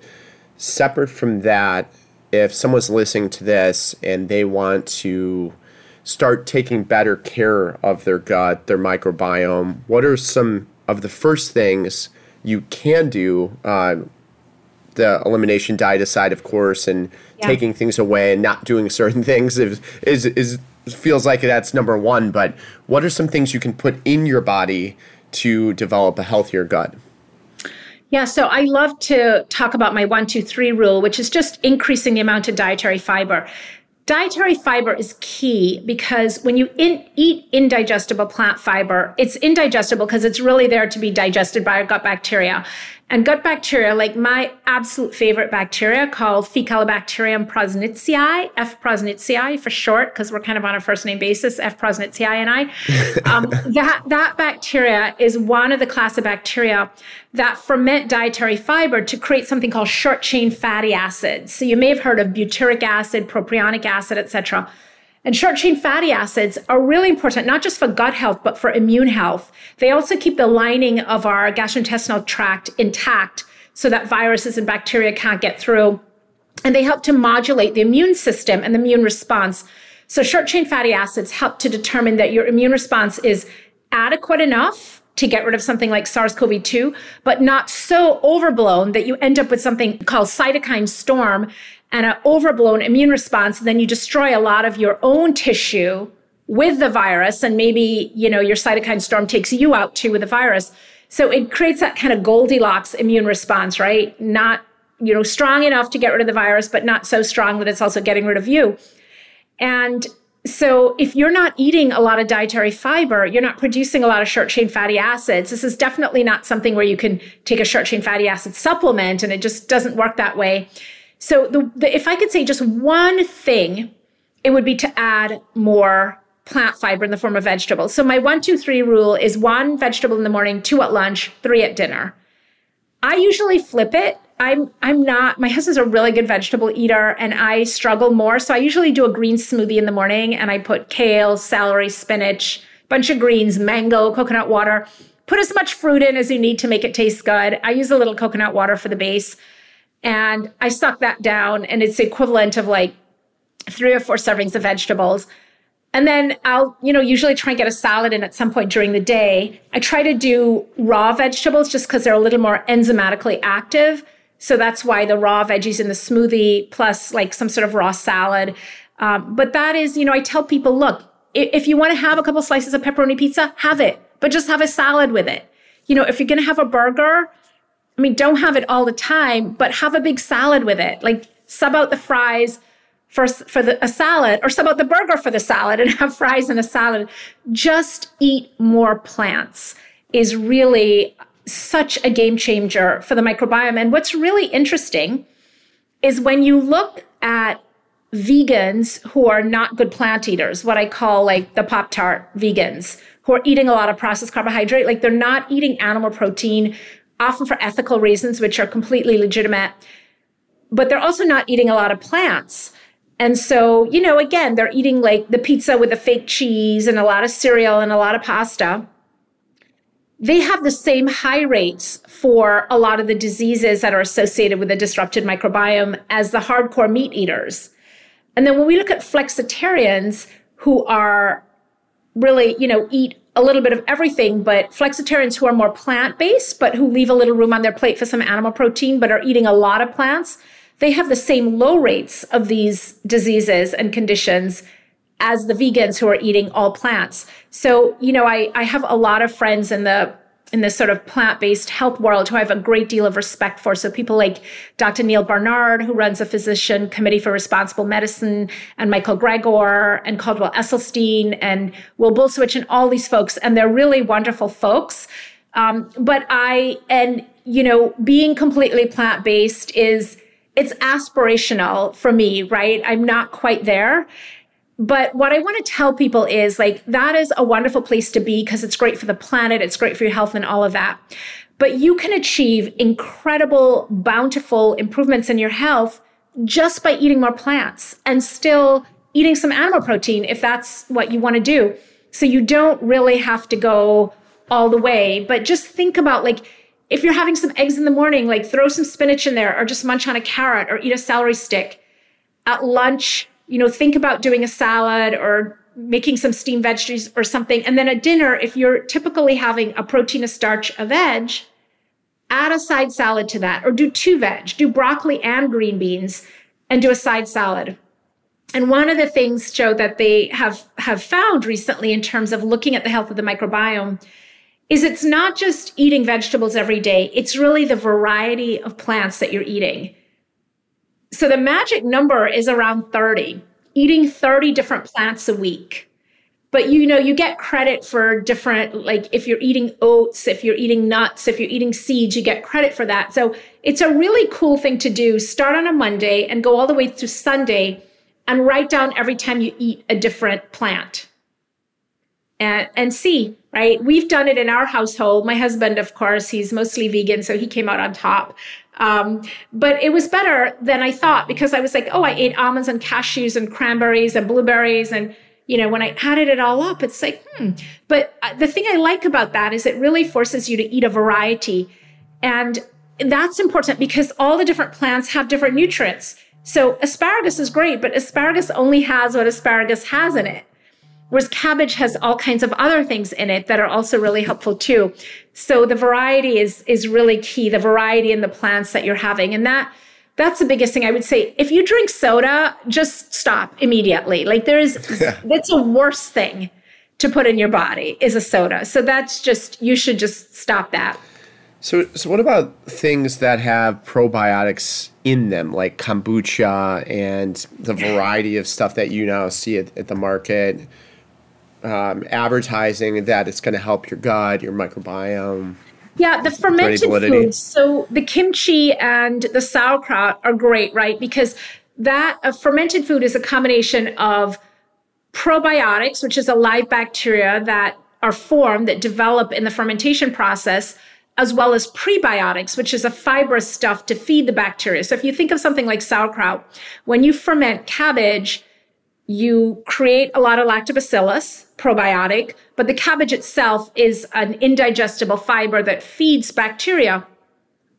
separate from that, if someone's listening to this and they want to start taking better care of their gut, their microbiome, what are some of the first things you can do? Uh, the elimination diet aside, of course, and yeah. taking things away and not doing certain *laughs* things is is, is feels like that's number one, but what are some things you can put in your body to develop a healthier gut? Yeah, so I love to talk about my one, two, three rule, which is just increasing the amount of dietary fiber. Dietary fiber is key because when you in, eat indigestible plant fiber, it's indigestible because it's really there to be digested by our gut bacteria. And gut bacteria, like my absolute favorite bacteria called Faecalibacterium prausnitzii, F. prausnitzii for short, because we're kind of on a first name basis, F. prausnitzii and I. *laughs* Um, that, that bacteria is one of the class of bacteria that ferment dietary fiber to create something called short chain fatty acids. So you may have heard of butyric acid, propionic acid, etc. And short chain fatty acids are really important, not just for gut health, but for immune health. They also keep the lining of our gastrointestinal tract intact so that viruses and bacteria can't get through. And they help to modulate the immune system and the immune response. So short chain fatty acids help to determine that your immune response is adequate enough to get rid of something like SARS-CoV-2, but not so overblown that you end up with something called cytokine storm and an overblown immune response, then you destroy a lot of your own tissue with the virus. And maybe, you know, your cytokine storm takes you out too with the virus. So it creates that kind of Goldilocks immune response, right? Not you know, strong enough to get rid of the virus, but not so strong that it's also getting rid of you. And so if you're not eating a lot of dietary fiber, you're not producing a lot of short chain fatty acids. This is definitely not something where you can take a short chain fatty acid supplement and it just doesn't work that way. So the, the, if I could say just one thing, it would be to add more plant fiber in the form of vegetables. So my one, two, three rule is one vegetable in the morning, two at lunch, three at dinner. I usually flip it I'm I'm not my husband's a really good vegetable eater and I struggle more. So I usually do a green smoothie in the morning and I put kale, celery, spinach, bunch of greens, mango, coconut water. Put as much fruit in as you need to make it taste good. I use a little coconut water for the base. And I suck that down and it's equivalent of like three or four servings of vegetables. And then I'll, you know, usually try and get a salad in at some point during the day. I try to do raw vegetables just because they're a little more enzymatically active. So that's why the raw veggies in the smoothie plus like some sort of raw salad. Um, but that is, you know, I tell people, look, if, you want to have a couple slices of pepperoni pizza, have it, but just have a salad with it. You know, if you're going to have a burger, I mean, don't have it all the time, but have a big salad with it. Like sub out the fries for, for the, a salad or sub out the burger for the salad and *laughs* have fries and a salad. Just eat more plants is really such a game changer for the microbiome. And what's really interesting is when you look at vegans who are not good plant eaters, what I call like the Pop Tart vegans, who are eating a lot of processed carbohydrate, like they're not eating animal protein, often for ethical reasons, which are completely legitimate, but they're also not eating a lot of plants. And so, you know, again, they're eating like the pizza with the fake cheese and a lot of cereal and a lot of pasta they have the same high rates for a lot of the diseases that are associated with a disrupted microbiome as the hardcore meat eaters. And then when we look at flexitarians who are really, you know, eat a little bit of everything, but flexitarians who are more plant based, but who leave a little room on their plate for some animal protein, but are eating a lot of plants, they have the same low rates of these diseases and conditions as the vegans who are eating all plants. So, you know, I, I have a lot of friends in the in this sort of plant-based health world who I have a great deal of respect for. So people like Dr. Neal Barnard, who runs a physician committee for responsible medicine, and Michael Greger and Caldwell Esselstyn and Will Bulsiewicz and all these folks. And they're really wonderful folks. Um, but I, and, you know, being completely plant-based is, it's aspirational for me, right? I'm not quite there. But what I want to tell people is like, that is a wonderful place to be because it's great for the planet, it's great for your health and all of that. But you can achieve incredible, bountiful improvements in your health just by eating more plants and still eating some animal protein if that's what you want to do. So you don't really have to go all the way, but just think about like, if you're having some eggs in the morning, like throw some spinach in there or just munch on a carrot or eat a celery stick. At lunch, you know, think about doing a salad or making some steamed veggies or something. And then at dinner, if you're typically having a protein, a starch, a veg, add a side salad to that or do two veg, do broccoli and green beans and do a side salad. And one of the things, Joe, that they have, have found recently in terms of looking at the health of the microbiome is it's not just eating vegetables every day, it's really the variety of plants that you're eating. So the magic number is around 30, eating 30 different plants a week. But you know, you get credit for different, like if you're eating oats, if you're eating nuts, if you're eating seeds, you get credit for that. So it's a really cool thing to do. Start on a Monday and go all the way through Sunday and write down every time you eat a different plant. And, and see, right? We've done it in our household. My husband, of course, he's mostly vegan, so he came out on top. Um, but it was better than I thought because I was like, oh, I ate almonds and cashews and cranberries and blueberries. And, you know, when I added it all up, it's like, hmm. But uh, the thing I like about that is it really forces you to eat a variety. And that's important because all the different plants have different nutrients. So asparagus is great, but asparagus only has what asparagus has in it. Whereas cabbage has all kinds of other things in it that are also really helpful too. So the variety is is really key, the variety in the plants that you're having. And that that's the biggest thing I would say. If you drink soda, just stop immediately. Like there is *laughs* that's a worse thing to put in your body is a soda. So that's just you should just stop that. So, so what about things that have probiotics in them, like kombucha and the variety of stuff that you now see at, at the market? Um, advertising that it's going to help your gut, your microbiome. Yeah, the fermented foods. So the kimchi and the sauerkraut are great, right? Because that a fermented food is a combination of probiotics, which is a live bacteria that are formed that develop in the fermentation process, as well as prebiotics, which is a fibrous stuff to feed the bacteria. So if you think of something like sauerkraut, when you ferment cabbage, you create a lot of lactobacillus probiotic, but the cabbage itself is an indigestible fiber that feeds bacteria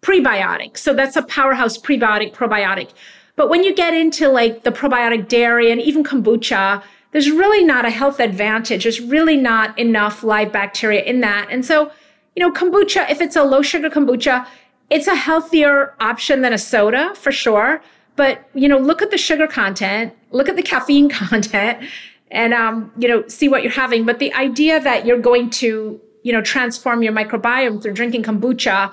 prebiotic. So that's a powerhouse prebiotic probiotic. But when you get into like the probiotic dairy and even kombucha, there's really not a health advantage. There's really not enough live bacteria in that. And so, you know, kombucha, if it's a low sugar kombucha, it's a healthier option than a soda for sure. But, you know, look at the sugar content, look at the caffeine *laughs* content, and, um, you know, see what you're having. But the idea that you're going to, you know, transform your microbiome through drinking kombucha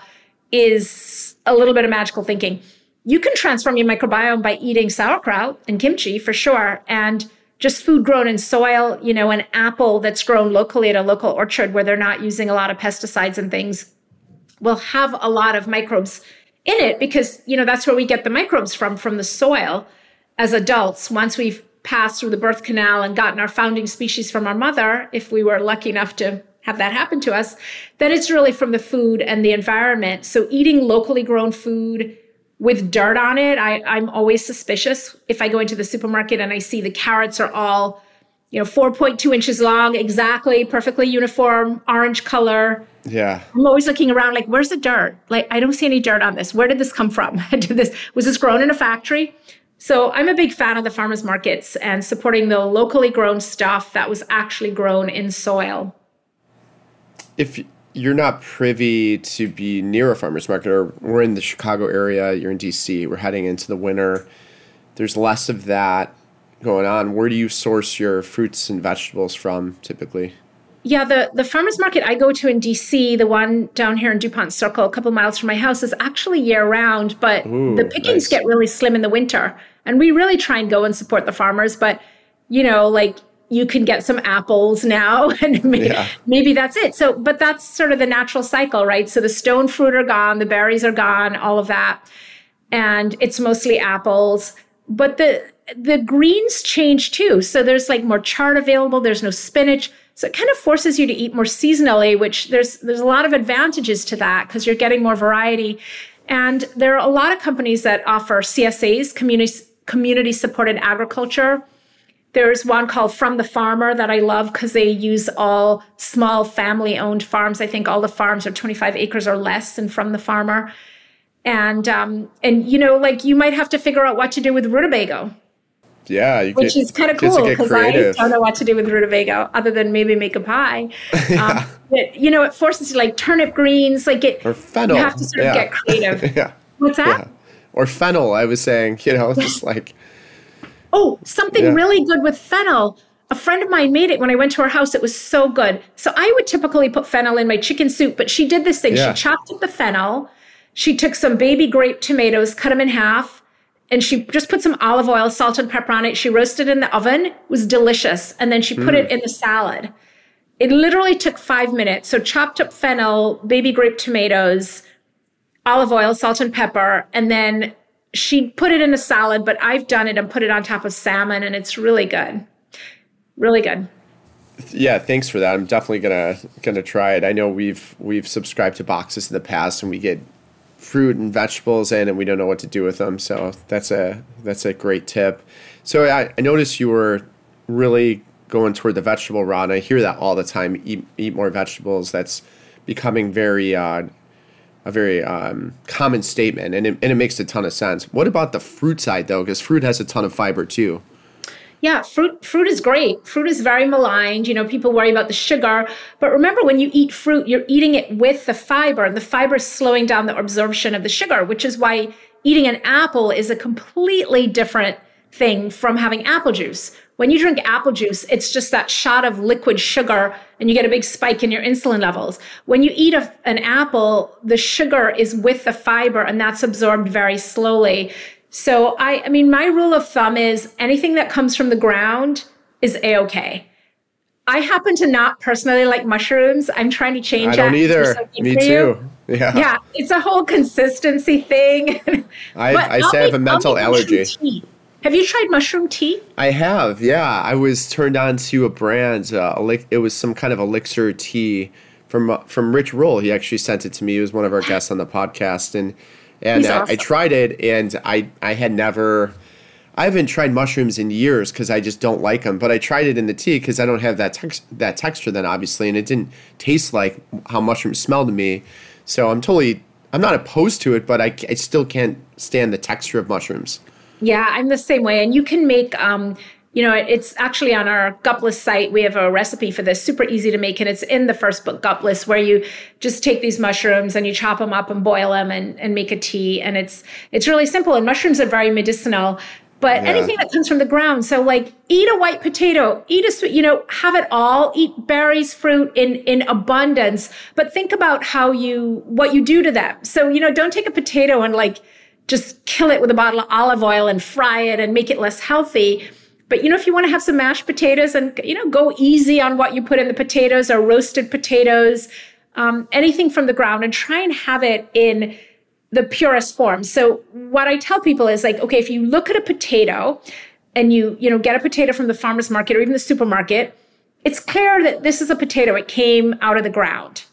is a little bit of magical thinking. You can transform your microbiome by eating sauerkraut and kimchi for sure. And just food grown in soil, you know, an apple that's grown locally at a local orchard where they're not using a lot of pesticides and things will have a lot of microbes in it because, you know, that's where we get the microbes from, from the soil as adults. Once we've passed through the birth canal and gotten our founding species from our mother, if we were lucky enough to have that happen to us, then it's really from the food and the environment. So eating locally grown food, with dirt on it, I, I'm always suspicious if I go into the supermarket and I see the carrots are all, you know, 4.2 inches long, exactly, perfectly uniform, orange color. Yeah. I'm always looking around like, where's the dirt? Like, I don't see any dirt on this. Where did this come from? *laughs* did this was this grown in a factory? So I'm a big fan of the farmers markets and supporting the locally grown stuff that was actually grown in soil. If you're not privy to be near a farmer's market, or we're in the Chicago area, you're in DC, we're heading into the winter. There's less of that going on. Where do you source your fruits and vegetables from typically? Yeah, the, the farmer's market I go to in DC, the one down here in Dupont Circle, a couple miles from my house, is actually year round, but Ooh, the pickings nice. get really slim in the winter. And we really try and go and support the farmers, but you know, like you can get some apples now *laughs* and maybe, yeah. maybe, that's it so but that's sort of the natural cycle right so the stone fruit are gone the berries are gone all of that and it's mostly apples but the the greens change too so there's like more chard available there's no spinach so it kind of forces you to eat more seasonally which there's there's a lot of advantages to that because you're getting more variety and there are a lot of companies that offer csas community community supported agriculture there's one called From the Farmer that I love because they use all small family owned farms. I think all the farms are 25 acres or less and From the Farmer. And um, and you know, like you might have to figure out what to do with rutabaga. Yeah, which get, is kind of cool because I don't know what to do with rutabaga other than maybe make a pie. yeah. *laughs* um, but you know, it forces you like turnip greens, like it. Or fennel. You have to sort of yeah. get creative. *laughs* yeah. What's that? Yeah. Or fennel. I was saying, you know, *laughs* just like Oh, something really good with fennel. A friend of mine made it when I went to her house. It was so good. So I would typically put fennel in my chicken soup, but she did this thing. She chopped up the fennel. She took some baby grape tomatoes, cut them in half, and she just put some olive oil, salt, and pepper on it. She roasted it in the oven. It was delicious. And then she put mm. it in the salad. It literally took five minutes. So chopped up fennel, baby grape tomatoes, olive oil, salt, and pepper, and then she put it in a salad, but I've done it and put it on top of salmon, and it's really good. Really good. Yeah, thanks for that. I'm definitely gonna gonna try it. I know we've we've subscribed to boxes in the past, and we get fruit and vegetables in, and we don't know what to do with them. So that's a that's a great tip. So I, I noticed you were really going toward the vegetable route. I hear that all the time. Eat eat more vegetables. That's becoming very uh, a very um, common statement, and it, and it makes a ton of sense. What about the fruit side, though? Because fruit has a ton of fiber too. Yeah, fruit fruit is great. Fruit is very maligned. You know, people worry about the sugar, but remember when you eat fruit, you're eating it with the fiber, and the fiber is slowing down the absorption of the sugar, which is why eating an apple is a completely different thing from having apple juice, when you drink apple juice, it's just that shot of liquid sugar and you get a big spike in your insulin levels. When you eat a, an apple, the sugar is with the fiber and that's absorbed very slowly. So I, I mean, my rule of thumb is anything that comes from the ground is a okay. I happen to not personally like mushrooms. I'm trying to change. I don't either. Me too. Yeah. Yeah. It's a whole consistency thing. *laughs* I, I say I have a mental allergy. Have you tried mushroom tea? I have. Yeah. I was turned on to a brand. Uh, it was some kind of elixir tea from uh, from Rich Roll. He actually sent it to me. He was one of our *gasps* guests on the podcast, and and I, awesome. I tried it, and I I had never I haven't tried mushrooms in years because I just don't like them. But I tried it in the tea because I don't have that tex- that texture then, obviously, and it didn't taste like how mushrooms smell to me. So I'm totally I'm not opposed to it, but I, I still can't stand the texture of mushrooms. Yeah, I'm the same way. And you can make um, you know, it's actually on our Gut Bliss site. We have a recipe for this, super easy to make, and it's in the first book, Gut Bliss, where you just take these mushrooms and you chop them up and boil them and, and make a tea. And it's it's really simple. And mushrooms are very medicinal but yeah. anything that comes from the ground. So like eat a white potato, eat a sweet, you know, have it all, eat berries, fruit in, in abundance, but think about how you, what you do to them. So, you know, don't take a potato and like just kill it with a bottle of olive oil and fry it and make it less healthy. But you know, if you want to have some mashed potatoes and you know, go easy on what you put in the potatoes or roasted potatoes, um, anything from the ground, and try and have it in the purest form. So what I tell people is like, okay, if you look at a potato and you, you know, get a potato from the farmer's market or even the supermarket, it's clear that this is a potato. It came out of the ground.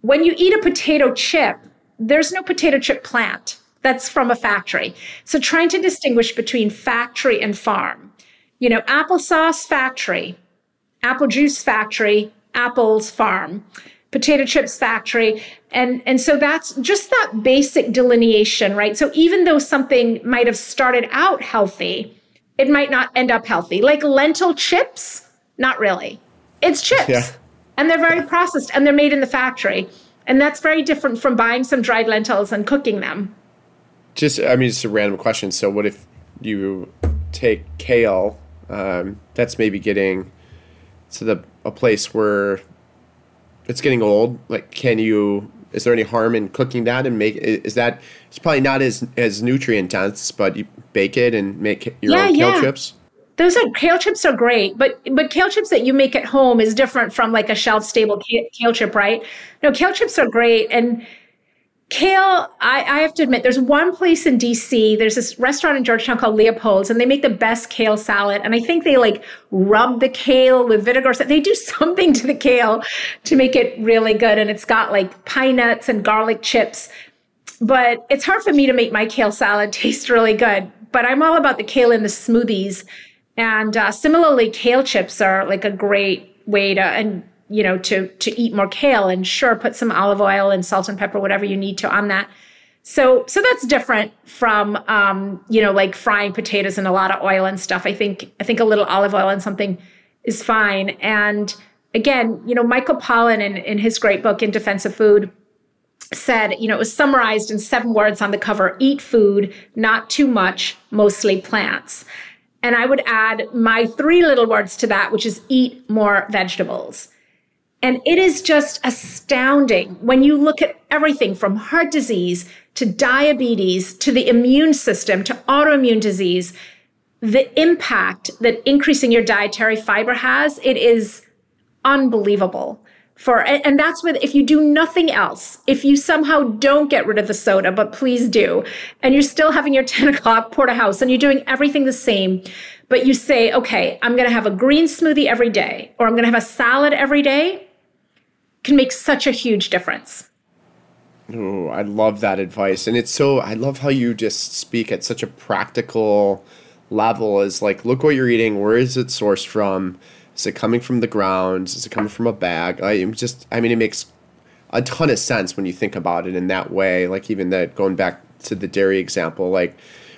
When you eat a potato chip, there's no potato chip plant. That's from a factory. So trying to distinguish between factory and farm. You know, applesauce factory, apple juice factory, apples farm potato chips factory. And and so that's just that basic delineation right? So even though something might have started out healthy it might not end up healthy. Like lentil chips? Not really. It's chips. Yeah. and they're very processed and they're made in the factory. And that's very different from buying some dried lentils and cooking them. Just i mean it's a random question. So what if you take kale um, that's maybe getting to the a place where it's getting old. Like, can you? Is there any harm in cooking that and make? Is that? It's probably not as as nutrient dense, but you bake it and make your yeah, own kale yeah. chips. Those are kale chips are great, but but kale chips that you make at home is different from like a shelf stable kale chip, right? No, kale chips are great, and Kale, I, I, have to admit, there's one place in DC, there's this restaurant in Georgetown called Leopold's, and they make the best kale salad. And I think they like rub the kale with vinegar. So they do *laughs* something to the kale to make it really good. And it's got like pine nuts and garlic chips. But it's hard for me to make my kale salad *laughs* taste really good. But I'm all about the kale in the smoothies. And uh, similarly, kale chips are like a great way to, and you know, to to eat more kale and sure put some olive oil and salt and pepper, whatever you need to on that. So so that's different from um, you know, like frying potatoes in a lot of oil and stuff. I think I think a little olive oil and something is fine. And again, you know, Michael Pollan in, in his great book in Defense of Food said, you know, it was summarized in seven words on the cover eat food, not too much, mostly plants. And I would add my three little words to that, which is eat more vegetables. And it is just astounding when you look at everything from heart disease to diabetes to the immune system to autoimmune disease, the impact that increasing your dietary fiber has, it is unbelievable. For and that's with if you do nothing else, if you somehow don't get rid of the soda, but please do, and you're still having your *laughs* 10 o'clock porterhouse and you're doing everything the same, but you say, okay, I'm gonna have a green smoothie every day, or I'm gonna have a salad every day, can make such a huge difference. Oh, I love that advice. And it's so, I love how you just speak at such a practical level is like, look what you're eating. Where is it sourced from? Is it coming from the ground? Is it coming from a bag? I am just, I mean, it makes a ton of sense when you think about it in that way. Like, even that going back to the dairy example, like,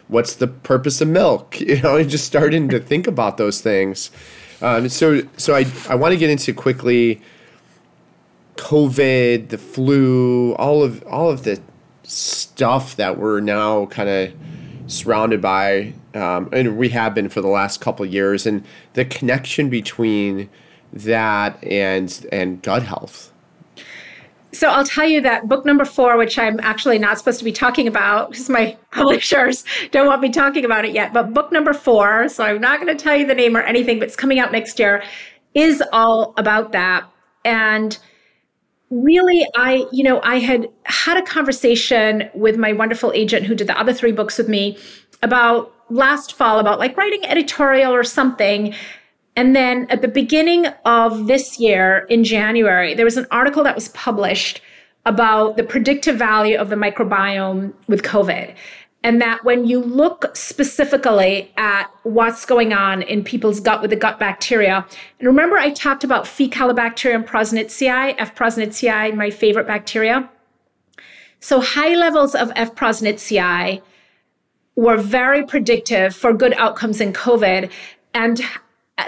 what's the purpose of milk? *laughs* You know, just starting to think about those things. Um, so, so I, I want to get into quickly COVID, the flu, all of all of the stuff that we're now kind of surrounded by, um, and we have been for the last couple years, and the connection between that and and gut health. So I'll tell you that book number four, which I'm actually not supposed to be talking about because my *laughs* publishers don't want me talking about it yet, but book number four, so I'm not going to tell you the name or anything, but it's coming out next year, is all about that. And really i you know i had had a conversation with my wonderful agent who did the other three books with me about last fall about like writing editorial or something and then at the beginning of this year in January, there was an article that was published about the predictive value of the microbiome with COVID. And that when you look specifically at what's going on in people's gut with the gut bacteria, and remember I talked about Faecalibacterium prausnitzii, F. prausnitzii, my favorite bacteria. So high levels of F. prausnitzii were very predictive for good outcomes in COVID. And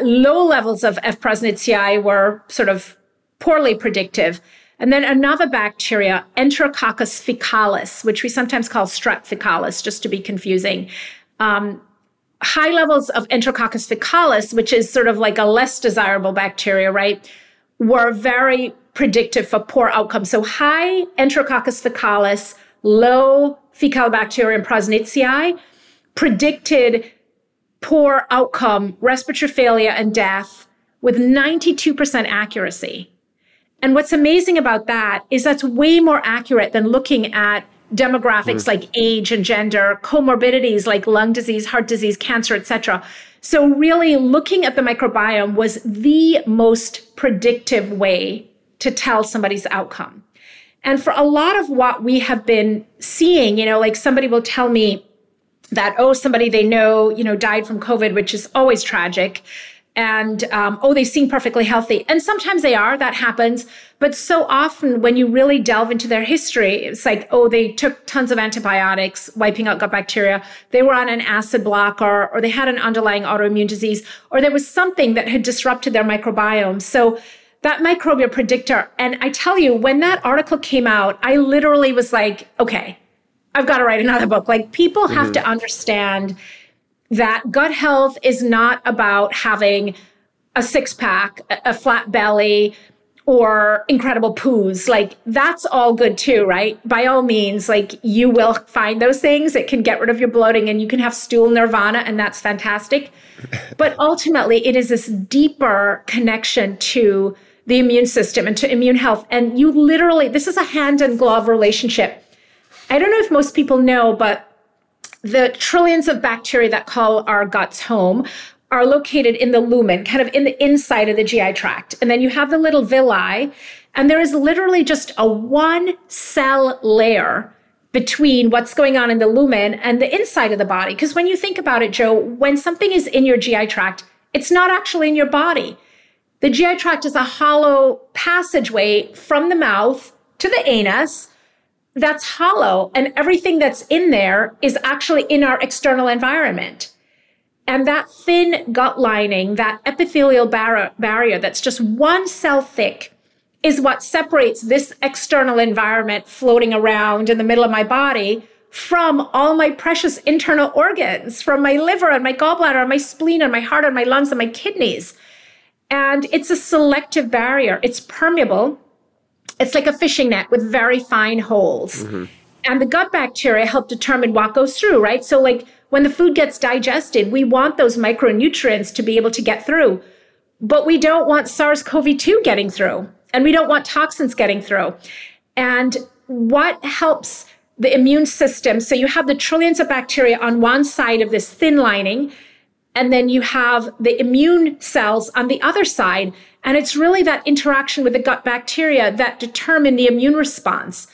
low levels of F. prausnitzii were sort of poorly predictive. And then another bacteria, Enterococcus faecalis, which we sometimes call strep faecalis, just to be confusing. Um, high levels of Enterococcus faecalis, which is sort of like a less desirable bacteria, right, were very predictive for poor outcomes. So high Enterococcus faecalis, low Faecalibacterium prausnitzii predicted poor outcome, respiratory failure, and death with 92% accuracy. And what's amazing about that is that's way more accurate than looking at demographics mm. like age and gender, comorbidities like lung disease, heart disease, cancer, etc. So really looking at the microbiome was the most predictive way to tell somebody's outcome. And for a lot of what we have been seeing, you know, like somebody will tell me, that oh somebody they know you know died from covid which is always tragic and um, oh they seem perfectly healthy and sometimes they are that happens but so often when you really delve into their history it's like oh they took tons of antibiotics wiping out gut bacteria they were on an acid blocker or they had an underlying autoimmune disease or there was something that had disrupted their microbiome so that microbial predictor and i tell you when that article came out i literally was like okay I've got to write another book. Like people have mm-hmm. to understand that gut health is not about having a six pack, a flat belly, or incredible poos. Like that's all good too, right? By all means, like you will find those things. It can get rid of your bloating and you can have stool nirvana and that's fantastic. but ultimately, it is this deeper connection to the immune system and to immune health. And you literally, this is a hand and glove relationship I don't know if most people know, but the trillions of bacteria that call our guts home are located in the lumen, kind of in the inside of the GI tract. And then you have the little villi, and there is literally just a one cell layer between what's going on in the lumen and the inside of the body. Because when you think about it, Joe, when something is in your GI tract, it's not actually in your body. The GI tract is a hollow passageway from the mouth to the anus that's hollow and everything that's in there is actually in our external environment. And that thin gut lining, that epithelial bar- barrier that's just one cell thick, is what separates this external environment floating around in the middle of my body from all my precious internal organs, from my liver and my gallbladder and my spleen and my heart and my lungs and my kidneys. And it's a selective barrier. It's permeable it's like a fishing net with very fine holes. Mm-hmm. And the gut bacteria help determine what goes through, right? So, like when the food gets digested, we want those micronutrients to be able to get through. But we don't want SARS CoV 2 getting through, and we don't want toxins getting through. And what helps the immune system? So, you have the trillions of bacteria on one side of this thin lining, and then you have the immune cells on the other side and it's really that interaction with the gut bacteria that determine the immune response.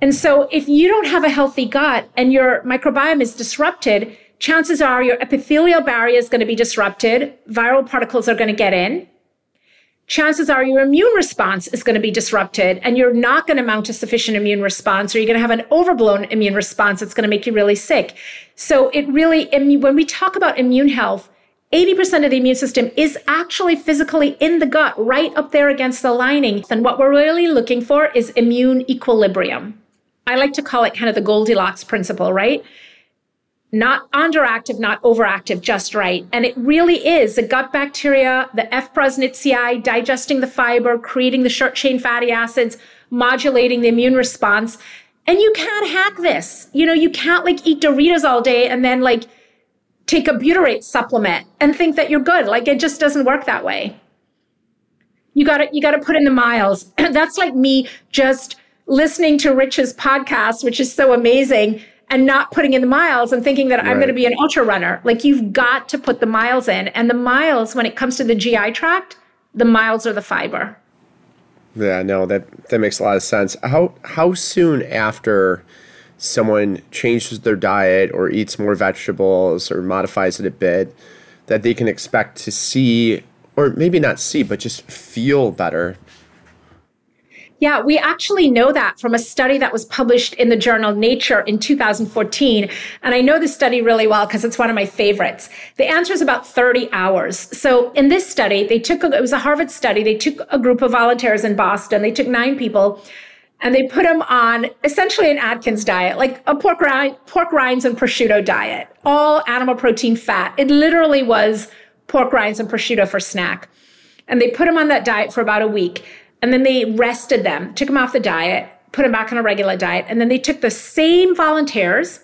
And so if you don't have a healthy gut and your microbiome is disrupted, chances are your epithelial barrier is going to be disrupted. Viral particles are going to get in. Chances are your immune response is going to be disrupted and you're not going to mount a sufficient immune response or you're going to have an overblown immune response that's going to make you really sick. So it really, when we talk about immune health, 80% of the immune system is actually physically in the gut, right up there against the lining. And what we're really looking for is immune equilibrium. I like to call it kind of the Goldilocks principle, right? not underactive, not overactive, just right. And it really is the gut bacteria, the F. prausnitzii, digesting the fiber, creating the short chain fatty acids, modulating the immune response. And you can't hack this. You know, you can't like eat Doritos all day and then like take a butyrate supplement and think that you're good. Like it just doesn't work that way. You got to you got to put in the miles. *clears throat* That's like me just listening to Rich's podcast, which is so amazing, and not putting in the miles and thinking that right. I'm going to be an ultra runner. Like you've got to put the miles in. And the miles, when it comes to the GI tract, the miles are the fiber. Yeah, no, that that makes a lot of sense. How how soon after someone changes their diet or eats more vegetables or modifies it a bit that they can expect to see or maybe not see but just feel better yeah, we actually know that from a study that was published in the journal Nature in 2014. And I know the study really well because it's one of my favorites. The answer is about 30 hours. So in this study, they took, a, it was a Harvard study. They took a group of volunteers in Boston. They took nine people and they put them on essentially an Atkins diet, like a pork, rind, pork rinds and prosciutto diet, all animal protein fat. It literally was pork rinds and prosciutto for snack. And they put them on that diet for about a week. And then they rested them, took them off the diet, put them back on a regular diet. And then they took the same volunteers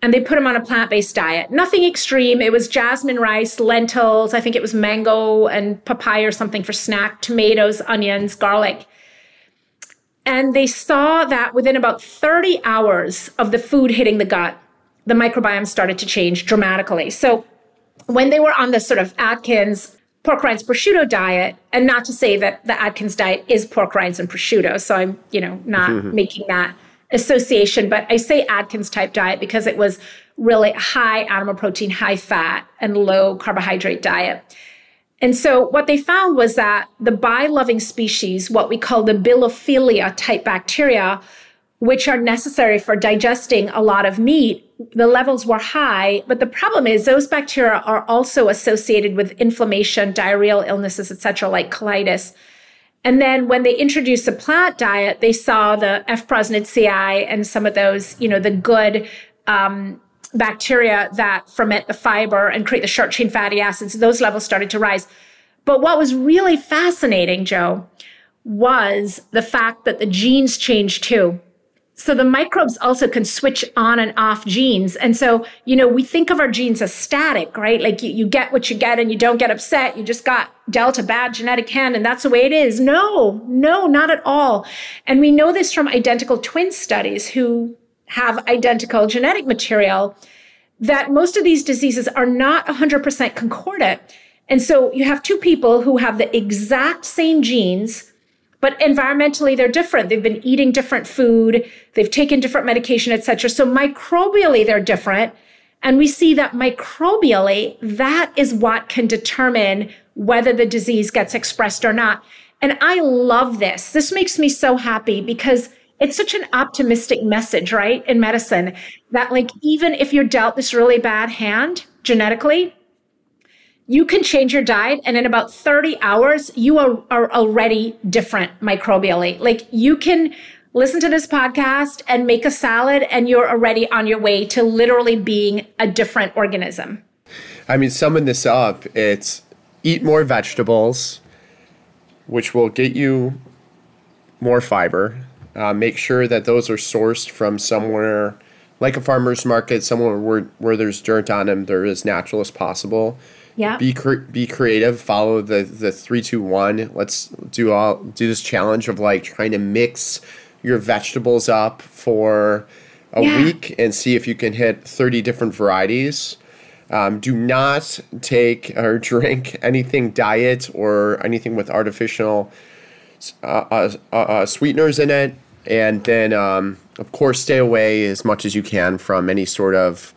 and they put them on a plant based diet. Nothing extreme. It was jasmine rice, lentils. I think it was mango and papaya or something for snack, tomatoes, onions, garlic. And they saw that within about 30 hours of the food hitting the gut, the microbiome started to change dramatically. So when they were on this sort of Atkins pork rinds prosciutto diet and not to say that the atkins diet is pork rinds and prosciutto so i'm you know not mm-hmm. making that association but i say atkins type diet because it was really high animal protein high fat and low carbohydrate diet and so what they found was that the bile loving species what we call the bilophila type bacteria which are necessary for digesting a lot of meat, the levels were high. But the problem is those bacteria are also associated with inflammation, diarrheal illnesses, etc., like colitis. And then when they introduced the plant diet, they saw the F. prausnitzii and some of those, you know, the good um, bacteria that ferment the fiber and create the short chain fatty acids. Those levels started to rise. But what was really fascinating, Joe, was the fact that the genes changed too. So the microbes also can switch on and off genes. And so, you know, we think of our genes as static, right? Like you, you get what you get and you don't get upset. You just got dealt a bad genetic hand and that's the way it is. No, no, not at all. And we know this from identical twin studies who have identical genetic material that most of these diseases are not 100% concordant. And so you have two people who have the exact same genes but environmentally they're different. They've been eating different food. They've taken different medication etc so microbially they're different. And we see that microbially that is what can determine whether the disease gets expressed or not. And i love this. This makes me so happy because it's such an optimistic message right in medicine that like even if you're dealt this really bad hand genetically you can change your diet and in about 30 hours you are, are already different microbially. Like you can listen to this podcast and make a salad and you're already on your way to literally being a different organism. I mean summing this up it's eat more vegetables which will get you more fiber uh, make sure that those are sourced from somewhere like a farmer's market somewhere where, where there's dirt on them they're as natural as possible yeah. Be cre- be creative. Follow the the three two one. Let's do all do this challenge of like trying to mix your vegetables up for a yeah. week and see if you can hit thirty different varieties. Um, do not take or *laughs* drink anything diet or anything with artificial uh, uh, uh, uh, sweeteners in it. And then, um, of course, stay away as much as you can from any sort of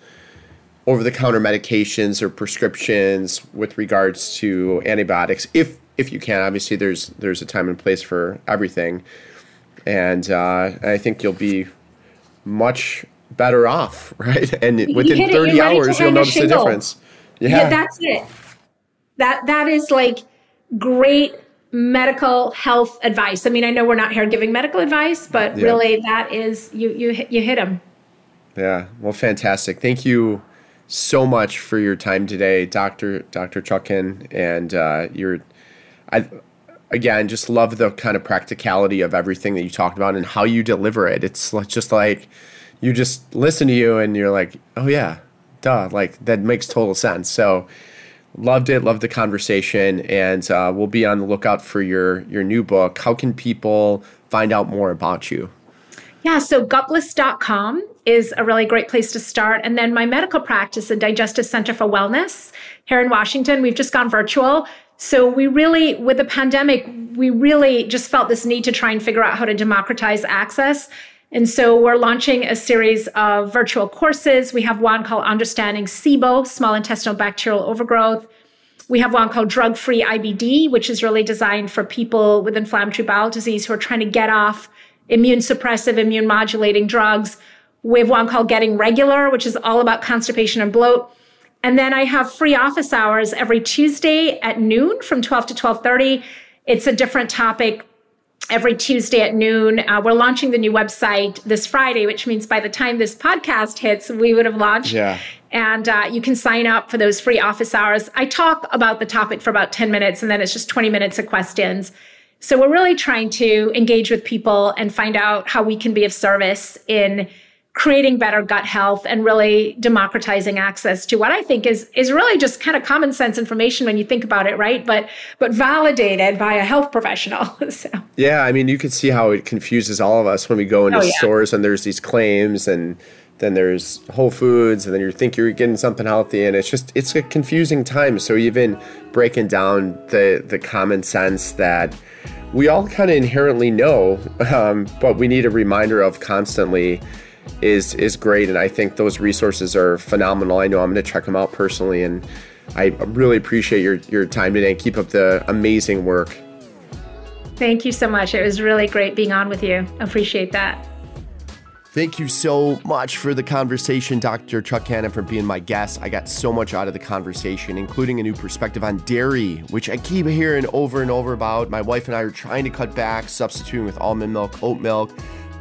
over the counter medications or prescriptions with regards to antibiotics if if you can. Obviously there's there's a time and place for everything. And uh, I think you'll be much better off *laughs* right? And within 30 hours you'll notice the difference. Yeah. yeah. that's it. That that is like great medical health advice i mean i know we're not here giving medical advice but yeah. really that is you you you hit them Yeah. Well, fantastic. Thank you so much for your time today, Doctor Doctor Chutkan, and uh, your. I again just love the kind of practicality of everything that you talked about and how you deliver it. It's just like you just listen to you and you're like, oh yeah, duh, like that makes total sense. So loved it, loved the conversation, and uh, we'll be on the lookout for your your new book. How can people find out more about you? Yeah, so gutbliss.com is a really great place to start. And then my medical practice, the Digestive Center for Wellness here in Washington, we've just gone virtual. So we really, with the pandemic, we really just felt this need to try and figure out how to democratize access. And so we're launching a series of virtual courses. We have one called Understanding SIBO, Small Intestinal Bacterial Overgrowth. We have one called Drug Free IBD, which is really designed for people with inflammatory bowel disease who are trying to get off immune suppressive, immune modulating drugs. We have one called Getting Regular, which is all about constipation and bloat. And then I have free office hours every Tuesday at noon from 12 to 12:30. It's a different topic every Tuesday at noon. Uh, we're launching the new website this Friday, which means by the time this podcast hits, we would have launched. Yeah. And uh, you can sign up for those free office hours. I talk about the topic for about 10 minutes, and then it's just 20 minutes of questions. So we're really trying to engage with people and find out how we can be of service in creating better gut health and really democratizing access to what I think is is really just kind of common sense information when you think about it, right? But but validated by a health professional. *laughs* so. Yeah, I mean, you can see how it confuses all of us when we go into oh, yeah. stores and there's these claims and then there's Whole Foods, and then you think you're getting something healthy, and it's just it's a confusing time. So even breaking down the the common sense that we all kind of inherently know, um, but we need a reminder of constantly is is great, and I think those resources are phenomenal. I know I'm going to check them out personally, and I really appreciate your your time today. And keep up the amazing work. Thank you so much. It was really great being on with you. Appreciate that. Thank you so much for the conversation, Dr. Chutkan, for being my guest. I got so much out of the conversation, including a new perspective on dairy, which I keep hearing over and over about. My wife and I are trying to cut back, substituting with almond milk, oat milk,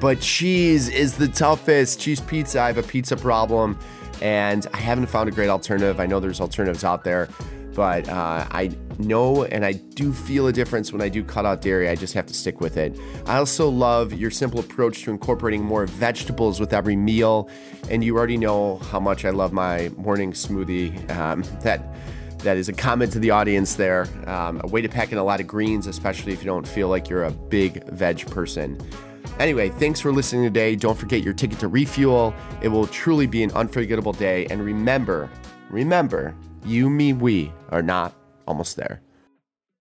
but cheese is the toughest. Cheese pizza, I have a pizza problem, and I haven't found a great alternative. I know there's alternatives out there, but uh, I know and I do feel a difference when I do cut out dairy. I just have to stick with it. I also love your simple approach to incorporating more vegetables with every meal. And you already know how much I love my morning smoothie. Um, *laughs* that that is a comment to the audience there. Um, a way to pack in a lot of greens, especially if you don't feel like you're a big veg person. Anyway, thanks for listening today. Don't forget your ticket to refuel. It will truly be an unforgettable day. And remember, remember, you, me, we are not almost there.